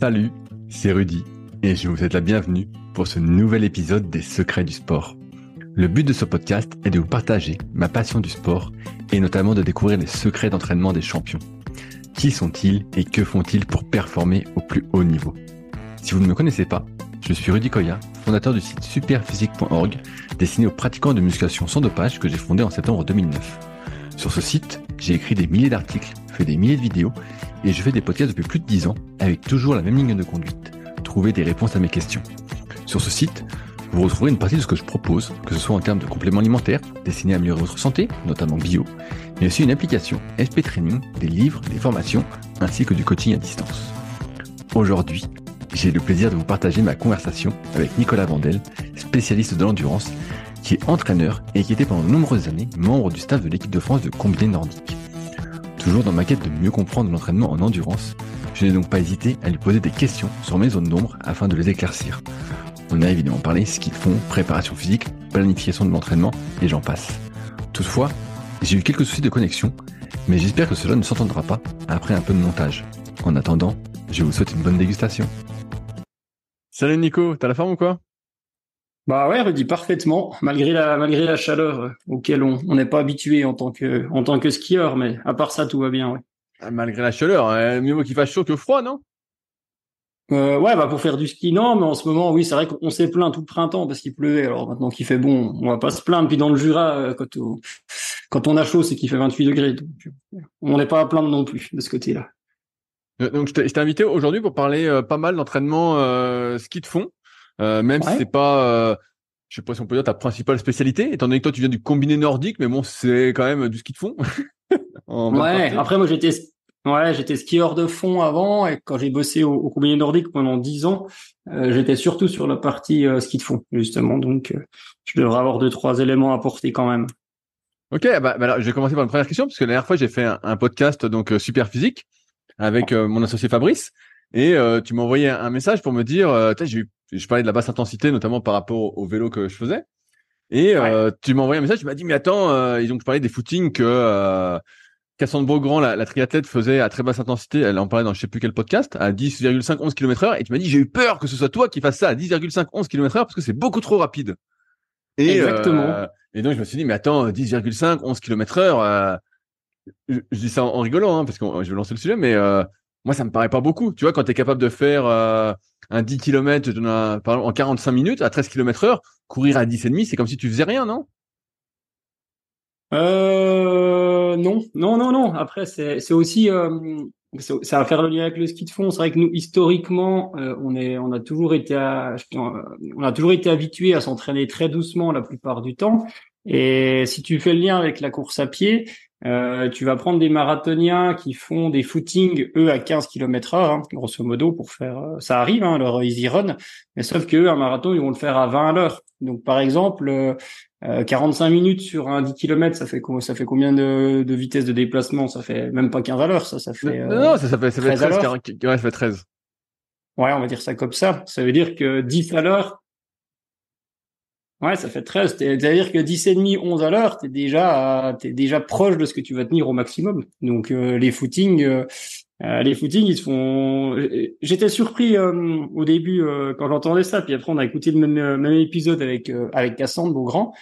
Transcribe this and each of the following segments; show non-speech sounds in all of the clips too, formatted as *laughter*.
Salut, c'est Rudy et je vous souhaite la bienvenue pour ce nouvel épisode des Secrets du sport. Le but de ce podcast est de vous partager ma passion du sport et notamment de découvrir les secrets d'entraînement des champions. Qui sont-ils et que font-ils pour performer au plus haut niveau? Si vous ne me connaissez pas, je suis Rudy Koya, fondateur du site superphysique.org, destiné aux pratiquants de musculation sans dopage que j'ai fondé en septembre 2009. Sur ce site, j'ai écrit des milliers d'articles, fait des milliers de vidéos et je fais des podcasts depuis plus de 10 ans avec toujours la même ligne de conduite, trouver des réponses à mes questions. Sur ce site, vous retrouverez une partie de ce que je propose, que ce soit en termes de compléments alimentaires destinés à améliorer votre santé, notamment bio, mais aussi une application SP Training, des livres, des formations, ainsi que du coaching à distance. Aujourd'hui, j'ai le plaisir de vous partager ma conversation avec Nicolas Vandel, spécialiste de l'endurance, qui est entraîneur et qui était pendant de nombreuses années membre du staff de l'équipe de France de combiné nordique. Toujours dans ma quête de mieux comprendre l'entraînement en endurance, je n'ai donc pas hésité à lui poser des questions sur mes zones d'ombre afin de les éclaircir. On a évidemment parlé ski de fond, préparation physique, planification de l'entraînement et j'en passe. Toutefois, j'ai eu quelques soucis de connexion, mais j'espère que cela ne s'entendra pas après un peu de montage. En attendant, je vous souhaite une bonne dégustation. Salut Nico, t'as la forme ou quoi? Bah ouais, Rudy, parfaitement, malgré la, malgré la chaleur euh, auquel on n'est pas habitué en tant que, en tant que skieur, mais à part ça, tout va bien, ouais. Ah, malgré la chaleur, hein, mieux qu'il fasse chaud que froid, non? Euh, ouais, bah pour faire du ski, non, mais en ce moment, oui, c'est vrai qu'on s'est plaint tout le printemps parce qu'il pleuvait. Alors maintenant qu'il fait bon, on va pas se plaindre. Puis dans le Jura, euh, quand, on, quand on a chaud, c'est qu'il fait 28 degrés. Donc on n'est pas à plaindre non plus de ce côté-là. Donc je t'ai invité aujourd'hui pour parler pas mal d'entraînement ski de fond, même si c'est pas je sais pas si on peut dire ta principale spécialité, étant donné que toi tu viens du combiné nordique, mais bon, c'est quand même du ski de fond. *laughs* ouais, après moi j'étais ouais, j'étais skieur de fond avant et quand j'ai bossé au, au, combiné nordique pendant dix ans, euh, j'étais surtout sur la partie euh, ski de fond justement, donc euh, je devrais avoir deux trois éléments à porter quand même. Ok, bah, bah alors, je vais commencer par une première question parce que la dernière fois j'ai fait un, podcast donc super physique avec mon associé Fabrice et tu m'as envoyé un, message pour me dire, j'ai eu je parlais de la basse intensité, notamment par rapport au, vélo que je faisais. Et euh, tu m'as envoyé un message, tu m'as dit, mais attends, euh, ils ont parlé des footings que euh, Cassandre Beaugrand, la, la, triathlète, faisait à très basse intensité. Elle en parlait dans je sais plus quel podcast, à 10,5, 11 km heure. Et tu m'as dit, j'ai eu peur que ce soit toi qui fasse ça à 10,5, 11 km heure parce que c'est beaucoup trop rapide. Et, Exactement. Euh, et donc, je me suis dit, mais attends, 10,5, 11 km heure, euh, je, dis ça en, rigolant, hein, parce que je vais lancer le sujet, mais moi, ça me paraît pas beaucoup. Tu vois, quand tu es capable de faire un 10 km en 45 minutes à 13 km heure, courir à 10,5, c'est comme si tu faisais rien, non? Euh, non, non, non, non. Après, c'est aussi euh, ça va faire le lien avec le ski de fond. C'est vrai que nous, historiquement, euh, on est, on a toujours été, on a toujours été habitué à s'entraîner très doucement la plupart du temps. Et si tu fais le lien avec la course à pied, euh, tu vas prendre des marathoniens qui font des footings eux à 15 km heure, hein, grosso modo, pour faire. Euh, ça arrive, hein, leur easy run, mais sauf que un marathon, ils vont le faire à 20 à l'heure. Donc, par exemple, euh, 45 euh, minutes sur un 10 km, ça fait ça fait combien de, de vitesse de déplacement? Ça fait même pas 15 à l'heure, ça, ça fait. non, ça, ça fait ça fait 13, 40, ouais, ça fait 13. Ouais, on va dire ça comme ça. Ça veut dire que 10 à l'heure, Ouais, ça fait 13. C'est-à-dire que 10 et demi, 11 à l'heure, t'es déjà, t'es déjà proche de ce que tu vas tenir au maximum. Donc, euh, les footings, euh, euh, les footings, ils se font. J'étais surpris au début quand j'entendais ça. Puis après, on a écouté le même, même épisode avec avec Cassandre Beaugrand,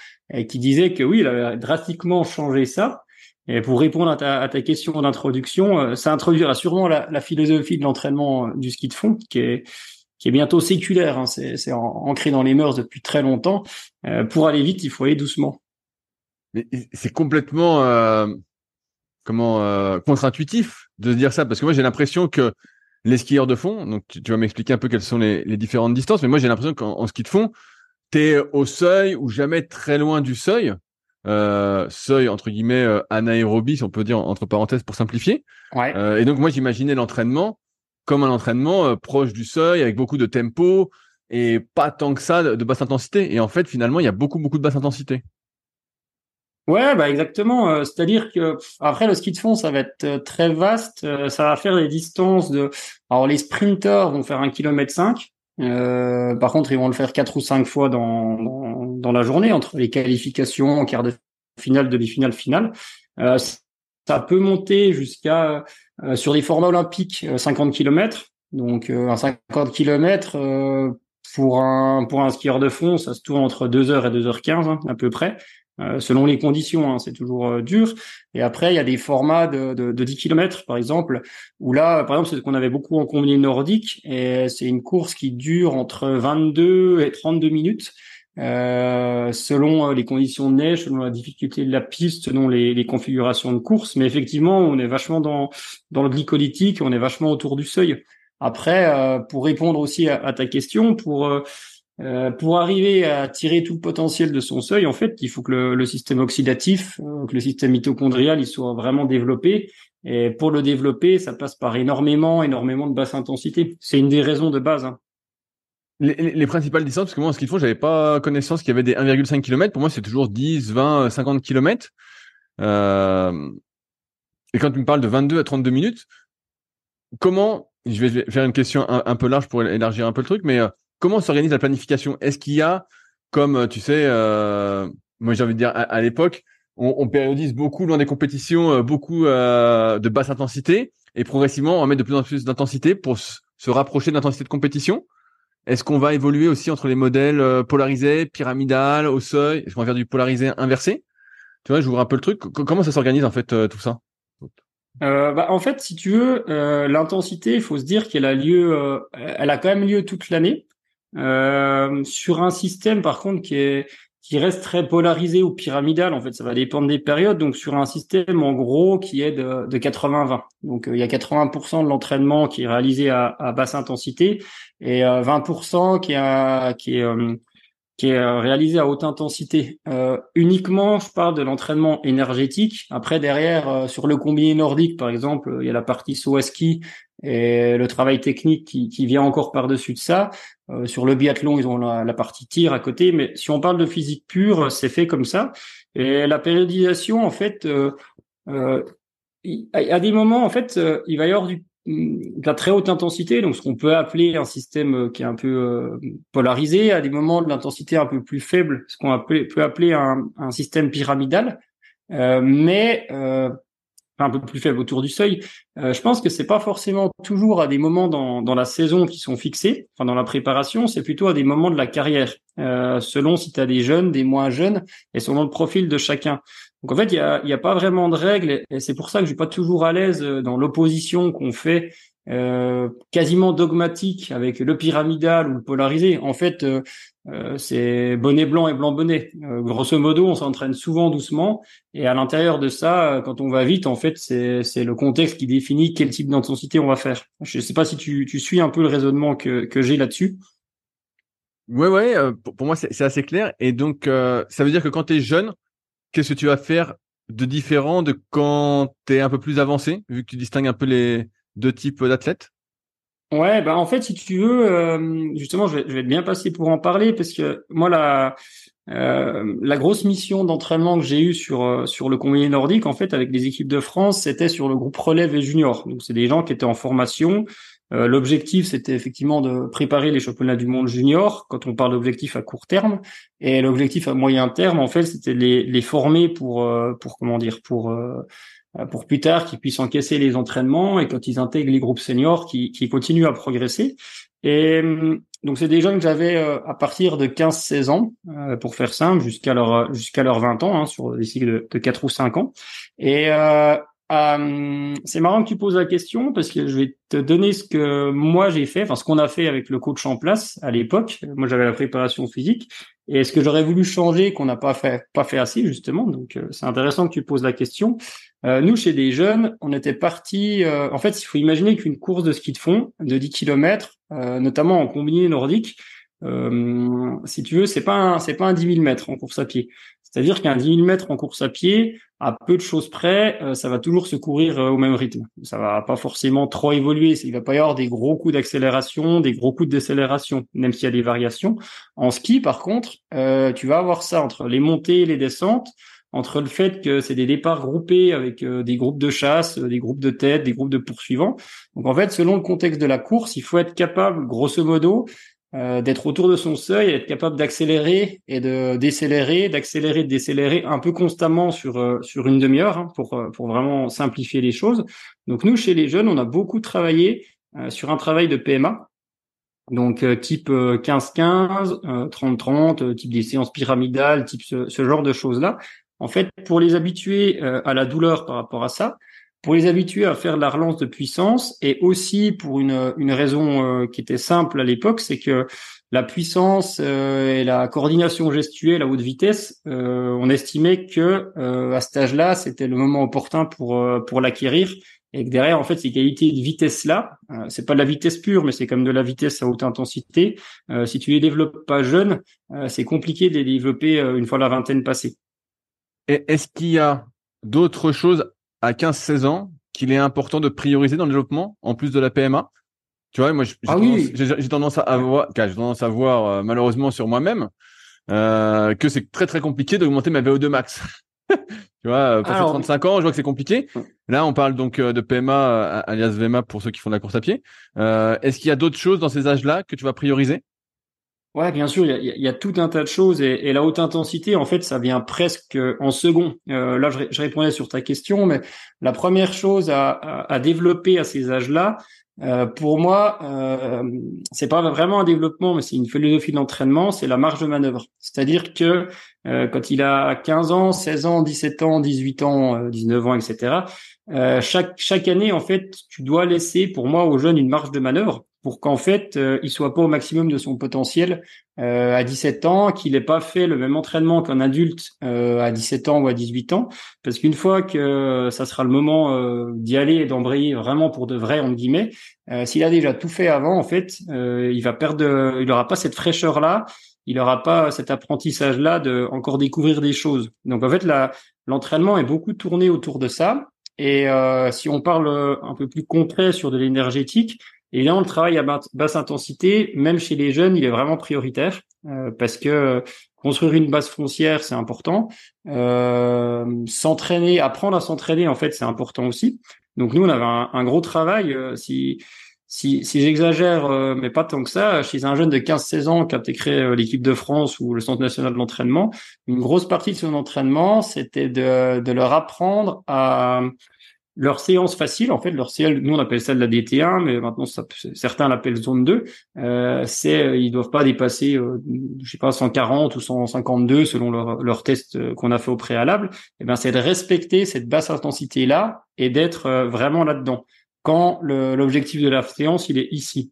qui disait que oui, il avait drastiquement changé ça. Et pour répondre à ta, à ta question d'introduction, ça introduira sûrement la, la philosophie de l'entraînement du ski de fond, qui est qui est bientôt séculaire. Hein, c'est ancré dans les mœurs depuis très longtemps. Euh, pour aller vite, il faut aller doucement. C'est complètement euh, comment euh, contre-intuitif de se dire ça parce que moi j'ai l'impression que les skieurs de fond, donc tu, vas m'expliquer un peu quelles sont les, les, différentes distances, mais moi j'ai l'impression qu'en ski de fond, tu es au seuil ou jamais très loin du seuil. Euh, seuil entre guillemets euh, anaérobie, si on peut dire entre parenthèses pour simplifier. Ouais. et donc moi j'imaginais l'entraînement comme un entraînement euh, proche du seuil, avec beaucoup de tempo et pas tant que ça de, basse intensité. Et en fait, finalement, il y a beaucoup, beaucoup de basse intensité. Ouais, bah exactement. Euh, c'est-à-dire que après le ski de fond, ça va être euh, très vaste. ça va faire des distances de. Alors les sprinters vont faire un kilomètre cinq. par contre, ils vont le faire quatre ou cinq fois dans, dans, la journée entre les qualifications, quart de finale, demi-finale, finale. ça peut monter jusqu'à sur des formats olympiques, 50 euh, km. Donc un 50 km pour un pour un skieur de fond, ça se tourne entre 2h et 2h15 hein, à peu près. Euh, selon les conditions, hein, c'est toujours euh, dur. Et après, il y a des formats de, de, de 10 km, par exemple, où là, par exemple, c'est ce qu'on avait beaucoup en combiné nordique, et c'est une course qui dure entre 22 et 32 minutes. Euh, selon euh, les conditions de neige, selon la difficulté de la piste, selon les, les, configurations de course. Mais effectivement, on est vachement dans, dans le glycolytique, on est vachement autour du seuil. Après, euh, pour répondre aussi à, ta question, pour euh, pour arriver à tirer tout le potentiel de son seuil, en fait, il faut que le, le système oxydatif, euh, que le système mitochondrial, il soit vraiment développé. Et pour le développer, ça passe par énormément, énormément de basse intensité. C'est une des raisons de base. Hein. Les, les, principales distances, parce que moi, en ski de fond, j'avais pas connaissance qu'il y avait des 1,5 km. Pour moi, c'est toujours 10, 20, 50 km. Euh... Et quand tu me parles de 22 à 32 minutes, comment, je vais faire une question un, peu large pour élargir un peu le truc, mais euh, comment s'organise la planification? Est-ce qu'il y a, comme euh, tu sais, euh, moi j'ai envie de dire à, l'époque, on, on, périodise beaucoup dans des compétitions, beaucoup de basse intensité, et progressivement on mettre de plus en plus d'intensité pour se rapprocher de l'intensité de compétition? Est-ce qu'on va évoluer aussi entre les modèles polarisés, pyramidal, au seuil? Est-ce qu'on va faire du polarisé inversé? Tu vois, j'ouvre un peu le truc. Comment ça s'organise en fait tout ça? Euh, bah, en fait, si tu veux, euh, l'intensité, il faut se dire qu'elle a lieu, euh, elle a quand même lieu toute l'année. Euh, sur un système par contre qui est qui reste très polarisé ou pyramidal en fait ça va dépendre des périodes donc sur un système en gros qui est de, de 80-20 donc euh, il y a 80% de l'entraînement qui est réalisé à, à basse intensité et 20% euh, qui est qui est qui est réalisé à haute intensité. Euh, uniquement, je parle de l'entraînement énergétique. Après, derrière, sur le combiné nordique, par exemple, il y a la partie saut à ski et le travail technique qui, qui vient encore par-dessus de ça. Euh, sur le biathlon, ils ont la, partie tir à côté, mais si on parle de physique pure, c'est fait comme ça. Et la périodisation, en fait, euh, euh à des moments, en fait, euh, il va y avoir du, de la très haute intensité, donc ce qu'on peut appeler un système qui est un peu polarisé, à des moments de l'intensité un peu plus faible, ce qu'on peut appeler un, un système pyramidal. mais un peu plus faible autour du seuil. Euh, je pense que c'est pas forcément toujours à des moments dans, dans la saison qui sont fixés, enfin dans la préparation, c'est plutôt à des moments de la carrière, euh, selon si tu as des jeunes, des moins jeunes, et selon le profil de chacun. Donc en fait, il y a, y a pas vraiment de règles, et c'est pour ça que je suis pas toujours à l'aise dans l'opposition qu'on fait euh, quasiment dogmatique avec le pyramidal ou le polarisé. En fait, euh, euh, c'est bonnet blanc et blanc bonnet. grosso modo, on s'entraîne souvent doucement et à l'intérieur de ça, quand on va vite, en fait, c'est, le contexte qui définit quel type d'intensité on va faire. Je ne sais pas si tu, suis un peu le raisonnement que, j'ai là-dessus. Ouais, ouais, pour, moi, c'est, c'est assez clair. Et donc, ça veut dire que quand tu es jeune, qu'est-ce que tu vas faire de différent de quand tu es un peu plus avancé, vu que tu distingues un peu les, deux types d'athlètes? Ouais, bah en fait, si tu veux, euh, justement, je vais, je vais être bien passer pour en parler parce que moi, la, euh, la grosse mission d'entraînement que j'ai eue sur euh, sur le combiné nordique, en fait, avec les équipes de France, c'était sur le groupe relève et junior. Donc, c'est des gens qui étaient en formation. L'objectif, c'était effectivement de préparer les championnats du monde junior. Quand on parle d'objectif à court terme, et l'objectif à moyen terme, en fait, c'était les les former pour pour comment dire pour euh, pour plus tard qu'ils puissent encaisser les entraînements et quand ils intègrent les groupes seniors qui, qui continuent à progresser. Et hum, donc c'est des jeunes que j'avais euh, à partir de 15-16 ans, euh, pour faire simple, jusqu'à leur jusqu'à leurs 20 ans, hein, sur des cycles de, de 4 ou 5 ans. Et euh, hum, c'est marrant que tu poses la question parce que je vais te donner ce que moi j'ai fait, enfin ce qu'on a fait avec le coach en place à l'époque. Moi j'avais la préparation physique et ce que j'aurais voulu changer qu'on n'a pas fait pas fait assez justement? Donc c'est intéressant que tu poses la question. Euh, nous, chez des jeunes, on était parti. Euh, en fait, il faut imaginer qu'une course de ski de fond de 10 km, euh, notamment en combiné nordique, si tu veux, c'est pas c'est pas un 10 000 mètres en course à pied. C'est-à-dire qu'un 10 000 mètres en course à pied, à peu de choses près, ça va toujours se courir au même rythme. Ça va pas forcément trop évoluer. Il va pas y avoir des gros coups d'accélération, des gros coups de décélération, même s'il y a des variations. En ski, par contre, tu vas avoir ça entre les montées et les descentes entre le fait que c'est des départs groupés avec euh, des groupes de chasse, euh, des groupes de tête, des groupes de poursuivants. Donc en fait, selon le contexte de la course, il faut être capable, grosso modo, euh, d'être autour de son seuil, être capable d'accélérer et de décélérer, d'accélérer, de décélérer un peu constamment sur sur une demi-heure hein, pour pour vraiment simplifier les choses. Donc nous, chez les jeunes, on a beaucoup travaillé sur un travail de PMA. Donc type 15-15, 30-30, type des séances pyramidales, type ce, ce genre de choses-là. En fait, pour les habituer à la douleur par rapport à ça, pour les habituer à faire de la relance de puissance et aussi pour une, une raison euh, qui était simple à l'époque, c'est que la puissance euh, et la coordination gestuelle à haute vitesse, euh, on estimait que à cet âge-là, c'était le moment opportun pour pour l'acquérir et que derrière, en fait, ces qualités de vitesse-là, c'est pas de la vitesse pure, mais c'est comme de la vitesse à haute intensité. si tu les développes pas jeunes, c'est compliqué de les développer une fois la vingtaine passée. Est-ce qu'il y a d'autres choses à 15-16 ans qu'il est important de prioriser dans le développement en plus de la PMA Tu vois, moi, j'ai ah tendance, tendance, à voir, j'ai tendance à voir euh, malheureusement sur moi-même euh, que c'est très très compliqué d'augmenter ma VO2 max. *laughs* tu vois, passé 35 ans, je vois que c'est compliqué. Là, on parle donc euh, de PMA, alias VMA pour ceux qui font de la course à pied. Est-ce qu'il y a d'autres choses dans ces âges-là que tu vas prioriser? Ouais, bien sûr, il y a, tout un tas de choses et, la haute intensité, en fait, ça vient presque en second. Euh, là, je, répondais sur ta question, mais la première chose à, développer à ces âges-là, euh, pour moi, euh, c'est pas vraiment un développement, mais c'est une philosophie d'entraînement, c'est la marge de manœuvre. C'est-à-dire que euh, quand il a 15 ans, 16 ans, 17 ans, 18 ans, 19 ans, etc., chaque, chaque année, en fait, tu dois laisser, pour moi, aux jeunes une marge de manœuvre pour qu'en fait euh, il soit pas au maximum de son potentiel euh, à 17 ans, qu'il n'ait pas fait le même entraînement qu'un adulte euh, à 17 ans ou à 18 ans, parce qu'une fois que ça sera le moment euh, d'y aller et d'embrayer vraiment pour de vrai entre guillemets, s'il a déjà tout fait avant, en fait, il va perdre, il aura pas cette fraîcheur là, il aura pas cet apprentissage là de encore découvrir des choses. Donc en fait, l'entraînement est beaucoup tourné autour de ça. Et si on parle un peu plus concret sur de l'énergétique, Évidemment, le travail à basse intensité, même chez les jeunes, il est vraiment prioritaire euh, parce que construire une base foncière, c'est important. Euh, s'entraîner, apprendre à s'entraîner, en fait, c'est important aussi. Donc nous, on avait un, gros travail. Euh, si si, si j'exagère, mais pas tant que ça, chez un jeune de 15-16 ans qui a intégré l'équipe de France ou le Centre national de l'entraînement, une grosse partie de son entraînement, c'était de, de leur apprendre à leur séance facile, en fait, leur CL, nous on appelle ça de la DT1, mais maintenant certains l'appellent zone 2. Euh, c'est, euh, ils doivent pas dépasser, euh, je sais pas, 140 ou 152 selon leur, leur test euh, qu'on a fait au préalable. Et eh ben, c'est de respecter cette basse intensité là et d'être vraiment là-dedans. Quand l'objectif de la séance il est ici.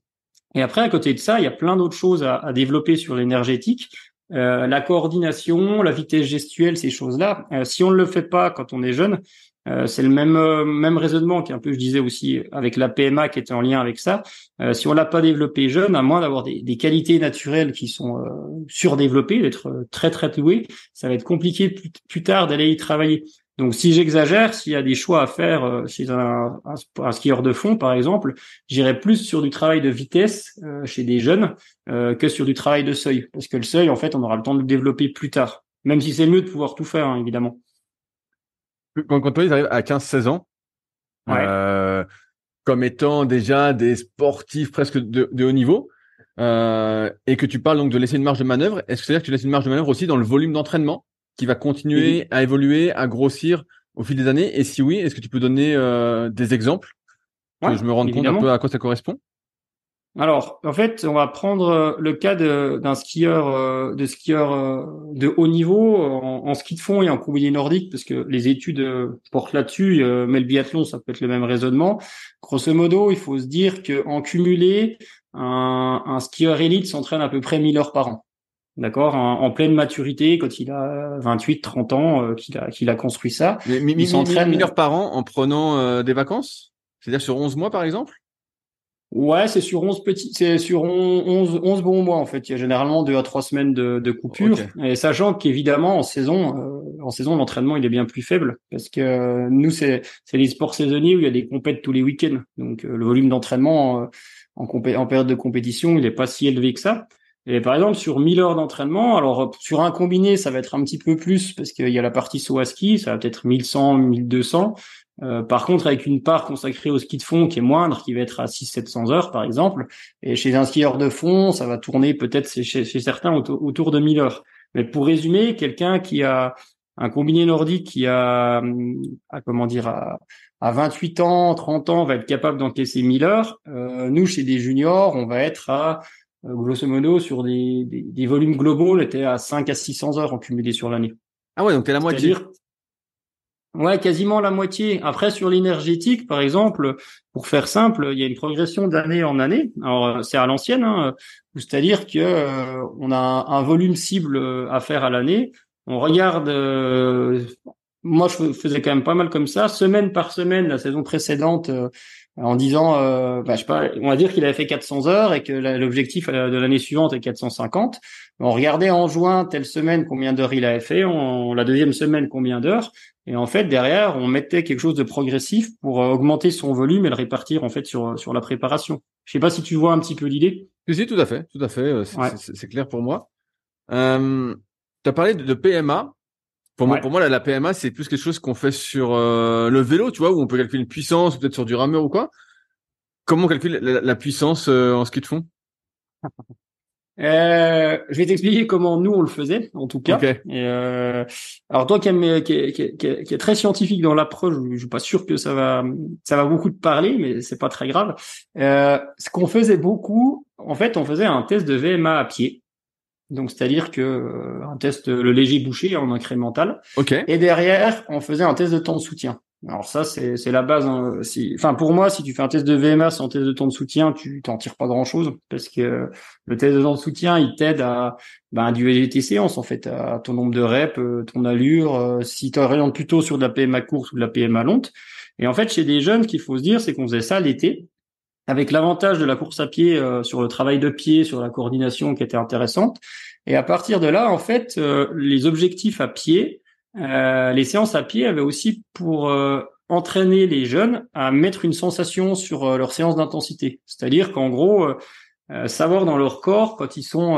Et après, à côté de ça, il y a plein d'autres choses à, à développer sur l'énergétique. Euh, la coordination, la vitesse gestuelle, ces choses-là. si on ne le fait pas quand on est jeune, euh, c'est le même euh, même raisonnement qui un peu je disais aussi avec la PMA qui était en lien avec ça. Euh, si on l'a pas développé jeune, à moins d'avoir des, qualités naturelles qui sont surdéveloppées, d'être très très doué, ça va être compliqué plus, plus tard d'aller y travailler. Donc si j'exagère, s'il y a des choix à faire chez un, un, skieur de fond par exemple, j'irai plus sur du travail de vitesse chez des jeunes que sur du travail de seuil, parce que le seuil en fait on aura le temps de le développer plus tard. Même si c'est mieux de pouvoir tout faire hein, évidemment quand, quand toi, ils arrivent à 15-16 ans, euh, comme étant déjà des sportifs presque de, de haut niveau, euh, et que tu parles donc de laisser une marge de manœuvre, est-ce que c'est-à-dire que tu laisses une marge de manœuvre aussi dans le volume d'entraînement qui va continuer à évoluer, à grossir au fil des années? Et si oui, est-ce que tu peux donner euh, des exemples que je me rende compte un peu à quoi ça correspond? Alors, en fait, on va prendre euh, le cas d'un skieur, euh, de skieur euh, de haut niveau en, ski de fond et en combiné nordique, parce que les études portent là-dessus, mais le biathlon, ça peut être le même raisonnement. Grosso modo, il faut se dire qu'en cumulé, un, un skieur élite s'entraîne à peu près 1000 heures par an. D'accord, en, pleine maturité, quand il a 28, 30 ans, qu'il a, qu'il a construit ça. Mais, il s'entraîne 1000 heures par an en prenant des vacances? C'est-à-dire sur 11 mois, par exemple? Ouais, c'est sur 11 petits, c'est sur 11, 11 bons mois en fait. Il y a généralement deux à trois semaines de, de coupure. Et sachant qu'évidemment en saison, euh, en saison l'entraînement il est bien plus faible parce que euh, nous c'est c'est les sports saisonniers où il y a des compètes tous les week-ends. Donc euh, le volume d'entraînement en, en période de compétition il est pas si élevé que ça. Et par exemple sur 1000 heures d'entraînement, alors sur un combiné ça va être un petit peu plus parce qu'il y a la partie saut à ski, ça va peut-être 1100, 1200. Euh, par contre, avec une part consacrée au ski de fond qui est moindre, qui va être à 600-700 heures par exemple, et chez un skieur de fond, ça va tourner peut-être chez, certains autour, de 1000 heures. Mais pour résumer, quelqu'un qui a un combiné nordique qui a, a comment dire, a, à 28 ans, 30 ans, va être capable d'encaisser 1000 heures. Euh, nous, chez des juniors, on va être à, euh, grosso modo, sur des, des, des volumes globaux, on était à 5 à 600 heures en cumulé sur l'année. Ah ouais, donc t'es la moitié. Ouais, quasiment la moitié. Après, sur l'énergétique, par exemple, pour faire simple, il y a une progression d'année en année. Alors, euh, c'est à l'ancienne, hein, c'est-à-dire que euh, on a un, volume cible à faire à l'année. On regarde moi, je faisais quand même pas mal comme ça, semaine par semaine, la saison précédente, euh, en disant, euh, bah, je sais on va dire qu'il avait fait 400 heures et que l'objectif euh, de l'année suivante est 450. On regardait en juin, telle semaine, combien d'heures il avait fait, on, la deuxième semaine, combien d'heures. Et en fait, derrière, on mettait quelque chose de progressif pour augmenter son volume et le répartir en fait sur sur la préparation. Je sais pas si tu vois un petit peu l'idée. Oui, tout à fait, tout à fait. C'est clair pour moi. Euh, tu as parlé de PMA. Pour, moi, pour moi, la, PMA, c'est plus quelque chose qu'on fait sur euh, le vélo, tu vois, où on peut calculer une puissance, peut-être sur du rameur ou quoi. Comment on calcule la, puissance euh, en ski de fond? Euh, je vais t'expliquer comment nous on le faisait, en tout cas. Euh, alors toi qui, est, qui, qui, qui, est, très scientifique dans l'approche, je suis pas sûr que ça va, ça va beaucoup te parler, mais c'est pas très grave. Euh, ce qu'on faisait beaucoup, en fait, on faisait un test de VMA à pied. Donc c'est-à-dire que euh, un test le léger bouché en incrémental. Ok. Et derrière, on faisait un test de temps de soutien. Alors ça, c'est la base. Hein. Si, enfin pour moi, si tu fais un test de VMA sans test de temps de soutien, tu t'en tires pas grand chose parce que le test de temps de soutien, il t'aide à ben, du tes séances en fait, à ton nombre de reps, euh, ton allure. Euh, si tu orientes plutôt sur de la PMA course ou de la PMA longue. Et en fait, chez des jeunes, ce qu'il faut se dire, c'est qu'on faisait ça l'été avec l'avantage de la course à pied euh, sur le travail de pied, sur la coordination qui était intéressante. Et à partir de là, en fait, les objectifs à pied, euh, les séances à pied avaient aussi pour entraîner les jeunes à mettre une sensation sur leur séance d'intensité. C'est-à-dire qu'en gros, savoir dans leur corps quand ils sont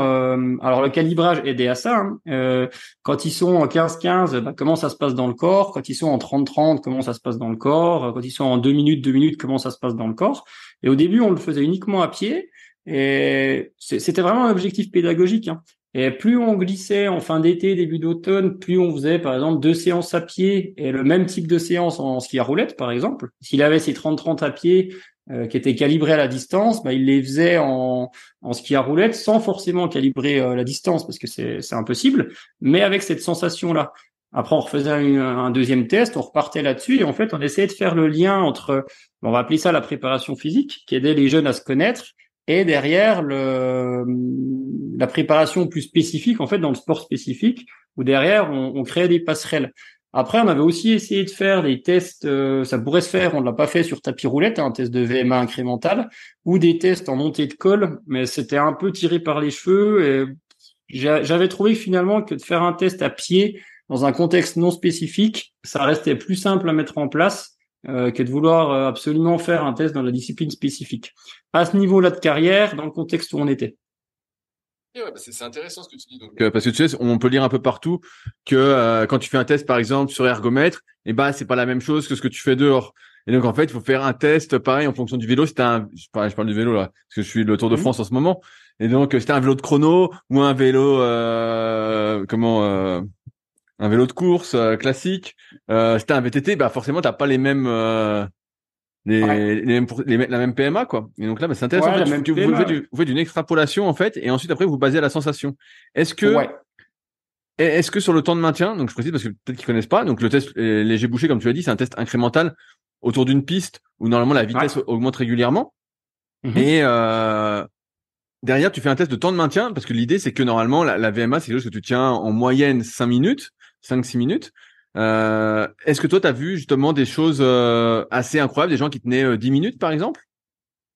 alors le calibrage aidait à ça hein, quand ils sont en 15-15 bah, comment ça se passe dans le corps quand ils sont en 30-30 comment ça se passe dans le corps quand ils sont en 2 minutes 2 minutes comment ça se passe dans le corps et au début, on le faisait uniquement à pied. Et c'était vraiment un objectif pédagogique. Hein. Et plus on glissait en fin d'été, début d'automne, plus on faisait par exemple deux séances à pied et le même type de séance en ski à roulette par exemple. S'il avait ses 30-30 à pied euh, qui étaient calibrés à la distance, bah, il les faisait en, en ski à roulette sans forcément calibrer euh, la distance parce que c'est impossible, mais avec cette sensation-là. Après, on refaisait un, deuxième test, on repartait là-dessus et en fait, on essayait de faire le lien entre, on va appeler ça la préparation physique, qui aidait les jeunes à se connaître, et derrière le, la préparation plus spécifique, en fait, dans le sport spécifique, où derrière, on, on créait des passerelles. Après, on avait aussi essayé de faire des tests, euh, ça pourrait se faire, on ne l'a pas fait sur tapis roulette, hein, un test de VMA incrémental, ou des tests en montée de colle, mais c'était un peu tiré par les cheveux. Et j'avais trouvé finalement que de faire un test à pied, dans un contexte non spécifique, ça restait plus simple à mettre en place euh, que de vouloir euh, absolument faire un test dans la discipline spécifique. À ce niveau-là de carrière, dans le contexte où on était. Ouais, bah, c'est intéressant ce que tu dis. Donc, euh, parce que tu sais, on peut lire un peu partout que euh, quand tu fais un test, par exemple, sur ergomètre, et eh ben c'est pas la même chose que ce que tu fais dehors. Et donc en fait, il faut faire un test pareil en fonction du vélo. C'était un, je parle, je parle du vélo là, parce que je suis le Tour de mmh. France en ce moment. Et donc c'était un vélo de chrono ou un vélo, euh, comment, un vélo de course euh, classique, euh, c'était un VTT, bah forcément t'as pas les mêmes euh, les, les, mêmes la même PMA quoi. Et donc là, bah, c'est intéressant. vous, faites une extrapolation en fait, et ensuite après vous basez à la sensation. Est-ce que est-ce que sur le temps de maintien, donc je précise parce que peut-être qu'ils connaissent pas, donc le test léger bouché comme tu as dit, c'est un test incrémental autour d'une piste où normalement la vitesse augmente régulièrement. Mhm. Et euh, derrière, tu fais un test de temps de maintien parce que l'idée c'est que normalement la, la VMA c'est quelque chose que tu tiens en moyenne 5 minutes 5-6 minutes. Euh, Est-ce que toi, tu as vu justement des choses euh, assez incroyables, des gens qui tenaient euh, 10 minutes, par exemple?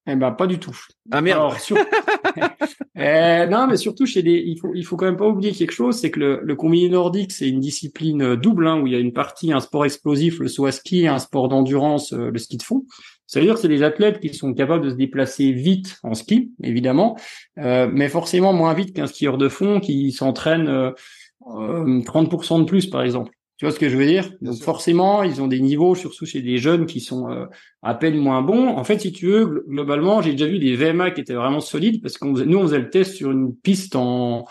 Eh ben, pas du tout. Ah merde. *laughs* eh, non, mais surtout chez des, il faut, il faut quand même pas oublier quelque chose, c'est que le, le combiné nordique, c'est une discipline euh, double, hein, où il y a une partie, un sport explosif, le saut à ski, et un sport d'endurance, euh, le ski de fond. Ça veut dire que c'est des athlètes qui sont capables de se déplacer vite en ski, évidemment, euh, mais forcément moins vite qu'un skieur de fond qui s'entraîne 30% euh, de plus, par exemple. Tu vois ce que je veux dire? Donc forcément, ils ont des niveaux, surtout chez des jeunes qui sont euh, à peine moins bons. En fait, si tu veux, globalement, j'ai déjà vu des VMA qui étaient vraiment solides parce qu'on nous on faisait le test sur une piste en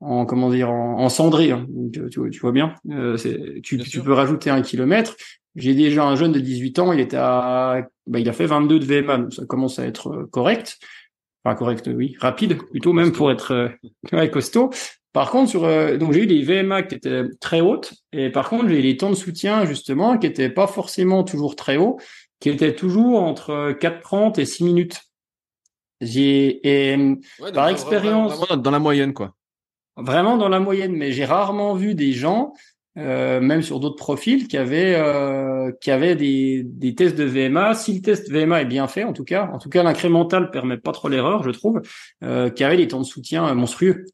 en comment dire en, cendré. Hein. tu, tu, vois bien. Euh, tu, tu peux rajouter un kilomètre J'ai déjà un jeune de 18 ans, il était à, bah, il a fait 22 de VMA, donc ça commence à être euh, correct. Enfin, correct, oui, rapide, plutôt même pour être euh, *laughs* costaud. Par contre, sur, euh, donc j'ai eu des VMA qui étaient très hautes, et par contre, j'ai eu les temps de soutien, justement, qui étaient pas forcément toujours très hauts, qui étaient toujours entre 4,30 et 6 minutes. J'ai, et, par expérience. dans la moyenne, quoi. Vraiment dans la moyenne, mais j'ai rarement vu des gens euh, même sur d'autres profils, qui avaient euh, qui avaient des, des tests de VMA. Si le test VMA est bien fait, en tout cas, en tout cas l'incrémental permet pas trop l'erreur, je trouve, euh, qui avait des temps de soutien monstrueux.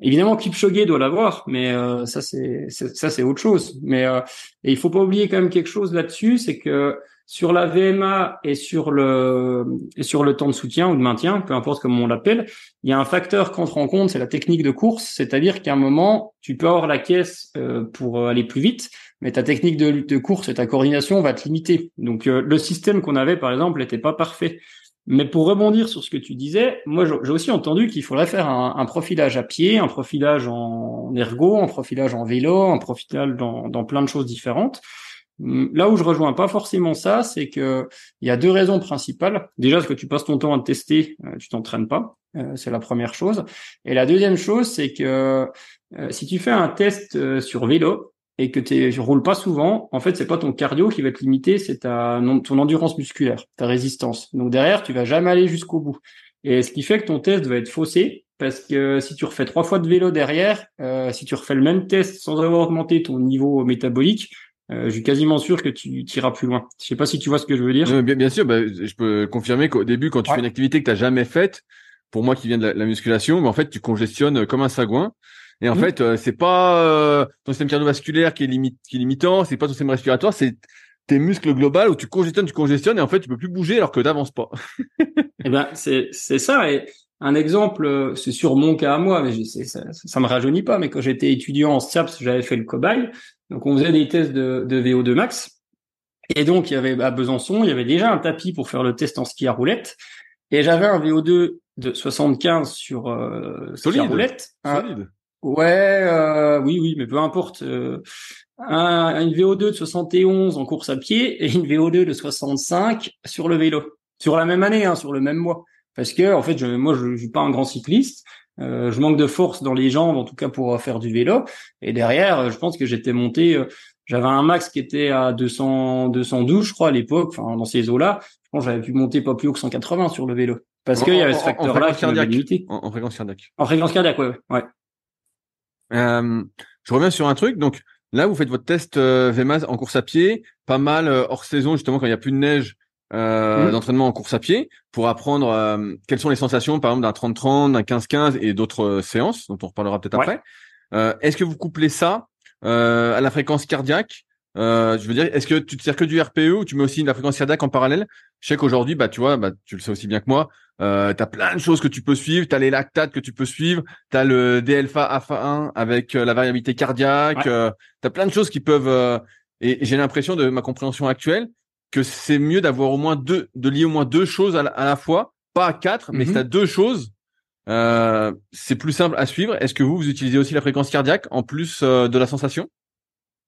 Évidemment, Kipchoge doit l'avoir, mais euh, ça c'est ça c'est autre chose. Mais euh, il faut pas oublier quand même quelque chose là-dessus, c'est que sur la VMA et sur le sur le temps de soutien ou de maintien, peu importe comment on l'appelle, il y a un facteur qu'entre en compte, c'est la technique de course, c'est-à-dire qu'à un moment, tu peux avoir la caisse euh, pour aller plus vite, mais ta technique de, de course et ta coordination va te limiter. Donc euh, le système qu'on avait par exemple n'était pas parfait. Mais pour rebondir sur ce que tu disais, moi j'ai aussi entendu qu'il faudrait faire un, profilage à pied, un profilage en ergo, un profilage en vélo, un profilage dans, plein de choses différentes. Là où je rejoins pas forcément ça, c'est que il y a deux raisons principales. Déjà, parce que tu passes ton temps à tester, euh, tu t'entraînes pas, euh, c'est la première chose. Et la deuxième chose, c'est que euh, si tu fais un test sur vélo et que tu roules pas souvent, en fait, c'est pas ton cardio qui va te limiter, c'est ta ton endurance musculaire, ta résistance. Donc derrière, tu vas jamais aller jusqu'au bout. Et ce qui fait que ton test va être faussé, parce que si tu refais trois fois de vélo derrière, si tu refais le même test sans avoir augmenté ton niveau métabolique, euh, je suis quasiment sûr que tu iras plus loin. Je sais pas si tu vois ce que je veux dire. bien, bien sûr, bah, je peux confirmer qu'au début, quand tu fais une activité que tu n'as jamais faite, pour moi qui viens de la, musculation, mais en fait, tu congestionnes comme un sagouin. Et en mmh. fait, euh, c'est pas euh, ton système cardiovasculaire qui est, limite, qui est limitant, c'est pas ton système respiratoire, c'est tes muscles globaux où tu congestionnes, tu congestionnes, et en fait, tu peux plus bouger alors que t'avances pas. *laughs* eh ben, c'est c'est ça. Et un exemple, c'est sur mon cas à moi, mais ça, ça me rajeunit pas. Mais quand j'étais étudiant en STIAPS, j'avais fait le cobaye. Donc on faisait des tests de, de VO2 max. Et donc il y avait à Besançon, il y avait déjà un tapis pour faire le test en ski à roulette. Et j'avais un VO2 de 75 sur euh, ski à roulette. Solide. Ouais, euh, oui, oui, mais peu importe. Euh, un, une VO2 de 71 en course à pied et une VO2 de 65 sur le vélo. Sur la même année, hein, sur le même mois. Parce que en fait, je, moi, je, je suis pas un grand cycliste. Euh, je manque de force dans les jambes, en tout cas pour faire du vélo. Et derrière, euh, je pense que j'étais monté. Euh, j'avais un max qui était à 200, 212, je crois, à l'époque. Enfin, dans ces eaux-là, je pense que j'avais pu monter pas plus haut que 180 sur le vélo, parce qu'il y avait ce facteur-là qui m'avait limité. En, fréquence cardiaque. En fréquence cardiaque, ouais, ouais. Euh, je reviens sur un truc. Donc là, vous faites votre test VMAS en course à pied, pas mal hors saison, justement quand il y a plus de neige euh, mmh. d'entraînement en course à pied pour apprendre euh, quelles sont les sensations, par exemple, d'un 30-30, d'un 15-15 et d'autres euh, séances dont on reparlera peut-être après. Euh, est-ce que vous couplez ça à la fréquence cardiaque Je veux dire, est-ce que tu te sers que du RPE ou tu mets aussi de la fréquence cardiaque en parallèle? Je sais qu'aujourd'hui, bah tu vois, bah tu le sais aussi bien que moi, euh, tu as plein de choses que tu peux suivre, tu as les lactates que tu peux suivre, tu as le DLFA AFA1 avec la variabilité cardiaque, tu as plein de choses qui peuvent et j'ai l'impression de ma compréhension actuelle que c'est mieux d'avoir au moins deux, de lier au moins deux choses à la, fois, pas à quatre, mais c'est à deux choses, euh, c'est plus simple à suivre. Est-ce que vous, vous utilisez aussi la fréquence cardiaque en plus euh, de la sensation?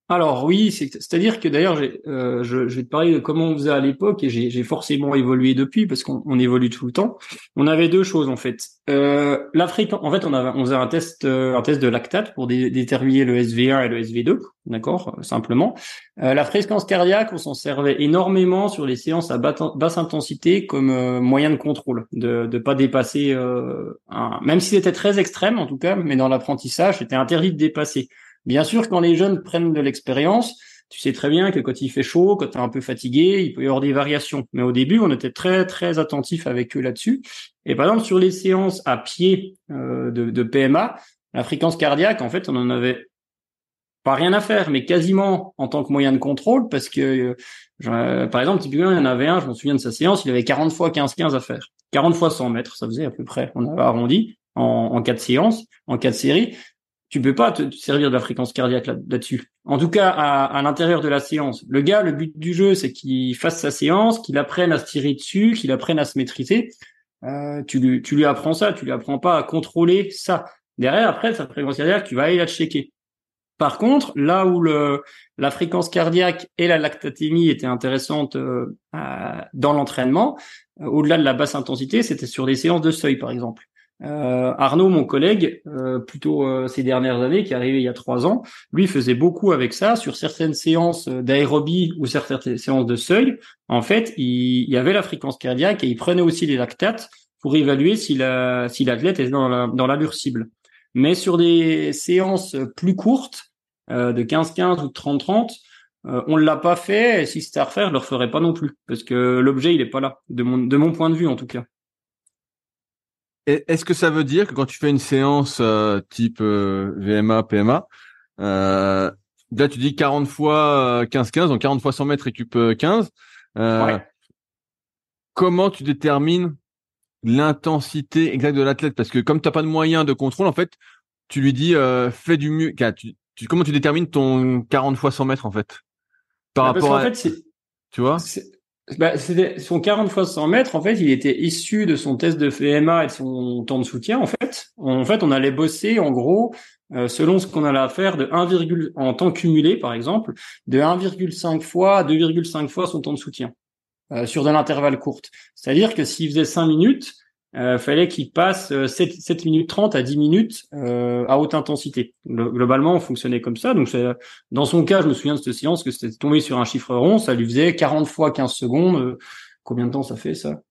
Alors oui, c'est-à-dire que d'ailleurs, euh, je, je, vais te parler de comment on faisait à l'époque et j'ai forcément évolué depuis parce qu'on évolue tout le temps. On avait deux choses en fait. Euh, la fréquence, en fait, on avait on faisait un test euh, un test de lactate pour déterminer le SV1 et le SV2, d'accord, euh, simplement. Euh, la fréquence cardiaque, on s'en servait énormément sur les séances à basse intensité comme moyen de contrôle, de ne pas dépasser, un, même si c'était très extrême en tout cas, mais dans l'apprentissage, c'était interdit de dépasser. Bien sûr, quand les jeunes prennent de l'expérience, tu sais très bien que quand il fait chaud, quand tu es un peu fatigué, il peut y avoir des variations. Mais au début, on était très très attentif avec eux là-dessus. Et par exemple, sur les séances à pied euh, de, PMA, la fréquence cardiaque, en fait, on en avait pas rien à faire, mais quasiment en tant que moyen de contrôle, parce que, euh, par exemple, typiquement, il y en avait un, je me souviens de sa séance, il avait 40 fois 15-15 à faire. 40 fois 100 mètres, ça faisait à peu près, on avait arrondi en, en quatre séances, en quatre séries tu peux pas te servir de la fréquence cardiaque là-dessus. en tout cas, à, l'intérieur de la séance. Le gars, le but du jeu, c'est qu'il fasse sa séance, qu'il apprenne à se tirer dessus, qu'il apprenne à se maîtriser. Euh, tu, lui, tu lui apprends ça, tu lui apprends pas à contrôler ça. Derrière, après, sa fréquence cardiaque, tu vas aller la checker. Par contre, là où le, la fréquence cardiaque et la lactatémie étaient intéressantes euh, dans l'entraînement, euh, au-delà de la basse intensité, c'était sur des séances de seuil, par exemple. Euh, Arnaud, mon collègue, plutôt ces dernières années, qui est arrivé il y a trois ans, lui faisait beaucoup avec ça sur certaines séances d'aérobie ou certaines séances de seuil. En fait, il, y avait la fréquence cardiaque et il prenait aussi les lactates pour évaluer si la si l'athlète est dans la, dans l'allure cible. Mais sur des séances plus courtes, euh, de 15-15 ou de 30-30, euh, on ne l'a pas fait. Et si c'était à refaire, je le referais pas non plus parce que l'objet il est pas là, de mon de mon point de vue en tout cas. Est-ce que ça veut dire que quand tu fais une séance euh, type VMA, PMA, là tu dis 40 fois 15-15, donc 40 fois 100 mètres récup 15. Comment tu détermines l'intensité exacte de l'athlète? Parce que comme tu n'as pas de moyen de contrôle, en fait, tu lui dis fais du mieux. Tu, comment tu détermines ton 40 fois 100 mètres en fait? Par bah, rapport à, fait, tu vois? Bah, son 40 fois 100 mètres, en fait, il était issu de son test de FMA et de son temps de soutien, en fait. En fait, on allait bosser, en gros, euh, selon ce qu'on allait faire de 1, en temps cumulé, par exemple, de 1,5 fois à 2,5 fois son temps de soutien, euh, sur un intervalle court. C'est-à-dire que s'il faisait 5 minutes, euh, fallait qu'il passe 7, euh, 7, minutes 30 à 10 minutes euh, à haute intensité. globalement, on fonctionnait comme ça. Donc, dans son cas, je me souviens de cette séance que c'était tombé sur un chiffre rond, ça lui faisait 40 fois 15 secondes. Euh, combien de temps ça fait ça?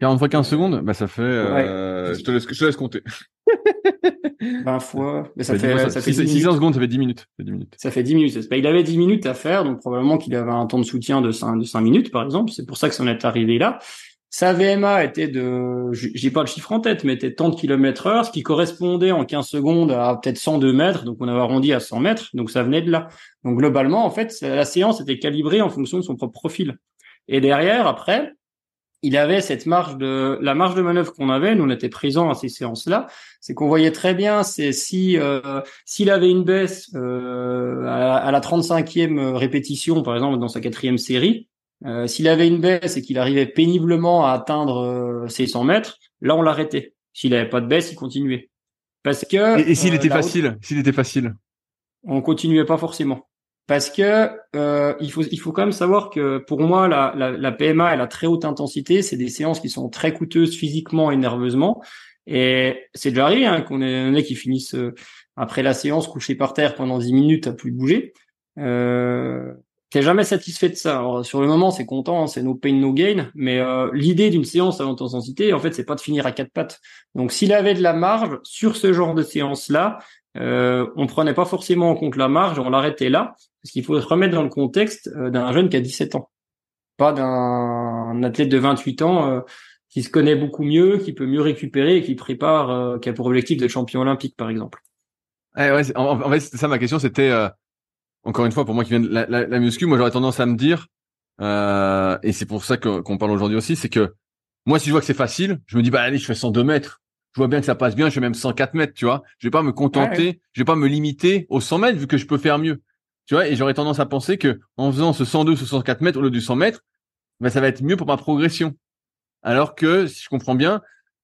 40 fois 15 secondes? Bah ça fait... Euh, je, te laisse, je te laisse compter. *laughs* 20 fois. Mais ça, fait, ça, fait 6, secondes, ça fait 10 minutes. Ça fait 10 minutes. Ça fait 10 minutes. Bah, il avait 10 minutes à faire, donc probablement qu'il avait un temps de soutien de 5, de 5 minutes, par exemple. C'est pour ça que ça en est arrivé là. Sa VMA était de, j'ai pas le chiffre en tête, mais était tant de kilomètres heure, ce qui correspondait en 15 secondes à peut-être 102 mètres, donc on avait arrondi à 100 mètres, donc ça venait de là. Donc globalement, en fait, la séance était calibrée en fonction de son propre profil. Et derrière, après, il avait cette marge de, la marge de manœuvre qu'on avait, nous on était présents à ces séances-là, c'est qu'on voyait très bien, c'est si euh, s'il avait une baisse euh, à, à la 35e répétition, par exemple dans sa quatrième série, euh, s'il avait une baisse et qu'il arrivait péniblement à atteindre euh, ses 100 mètres, là on l'arrêtait. S'il avait pas de baisse, il continuait. Parce que et, s'il euh, était facile, s'il était facile, on continuait pas forcément. Parce que il faut il faut quand même savoir que pour moi la, la, la PMA et la très haute intensité, c'est des séances qui sont très coûteuses physiquement et nerveusement. Et c'est déjà arrivé hein, qu'on ait, qui finissent après la séance couchés par terre pendant 10 minutes à plus bouger. Euh, t'es jamais satisfait de ça. sur le moment, c'est content, c'est no pain no gain, mais euh, l'idée d'une séance à haute intensité, en fait, c'est pas de finir à quatre pattes. Donc, s'il avait de la marge sur ce genre de séance-là, euh, on prenait pas forcément en compte la marge, on l'arrêtait là, parce qu'il faut se remettre dans le contexte euh, d'un jeune qui a 17 ans, pas d'un athlète de 28 ans euh, qui se connaît beaucoup mieux, qui peut mieux récupérer et qui prépare, qui a pour objectif d'être champion olympique, par exemple. Eh ouais, en, en fait, ça ma question, c'était encore une fois, pour moi qui viens de la, la, la muscu, moi j'aurais tendance à me dire, euh, et c'est pour ça qu'on parle aujourd'hui aussi, c'est que moi si je vois que c'est facile, je me dis bah allez, je fais 102 mètres. Je vois bien que ça passe bien, je fais même 104 mètres, tu vois. Je vais pas me contenter, je vais pas me limiter aux 100 mètres vu que je peux faire mieux, tu vois. Et j'aurais tendance à penser que en faisant ce 102, ce 104 mètres au lieu du 100 mètres, bah ça va être mieux pour ma progression. Alors que si je comprends bien,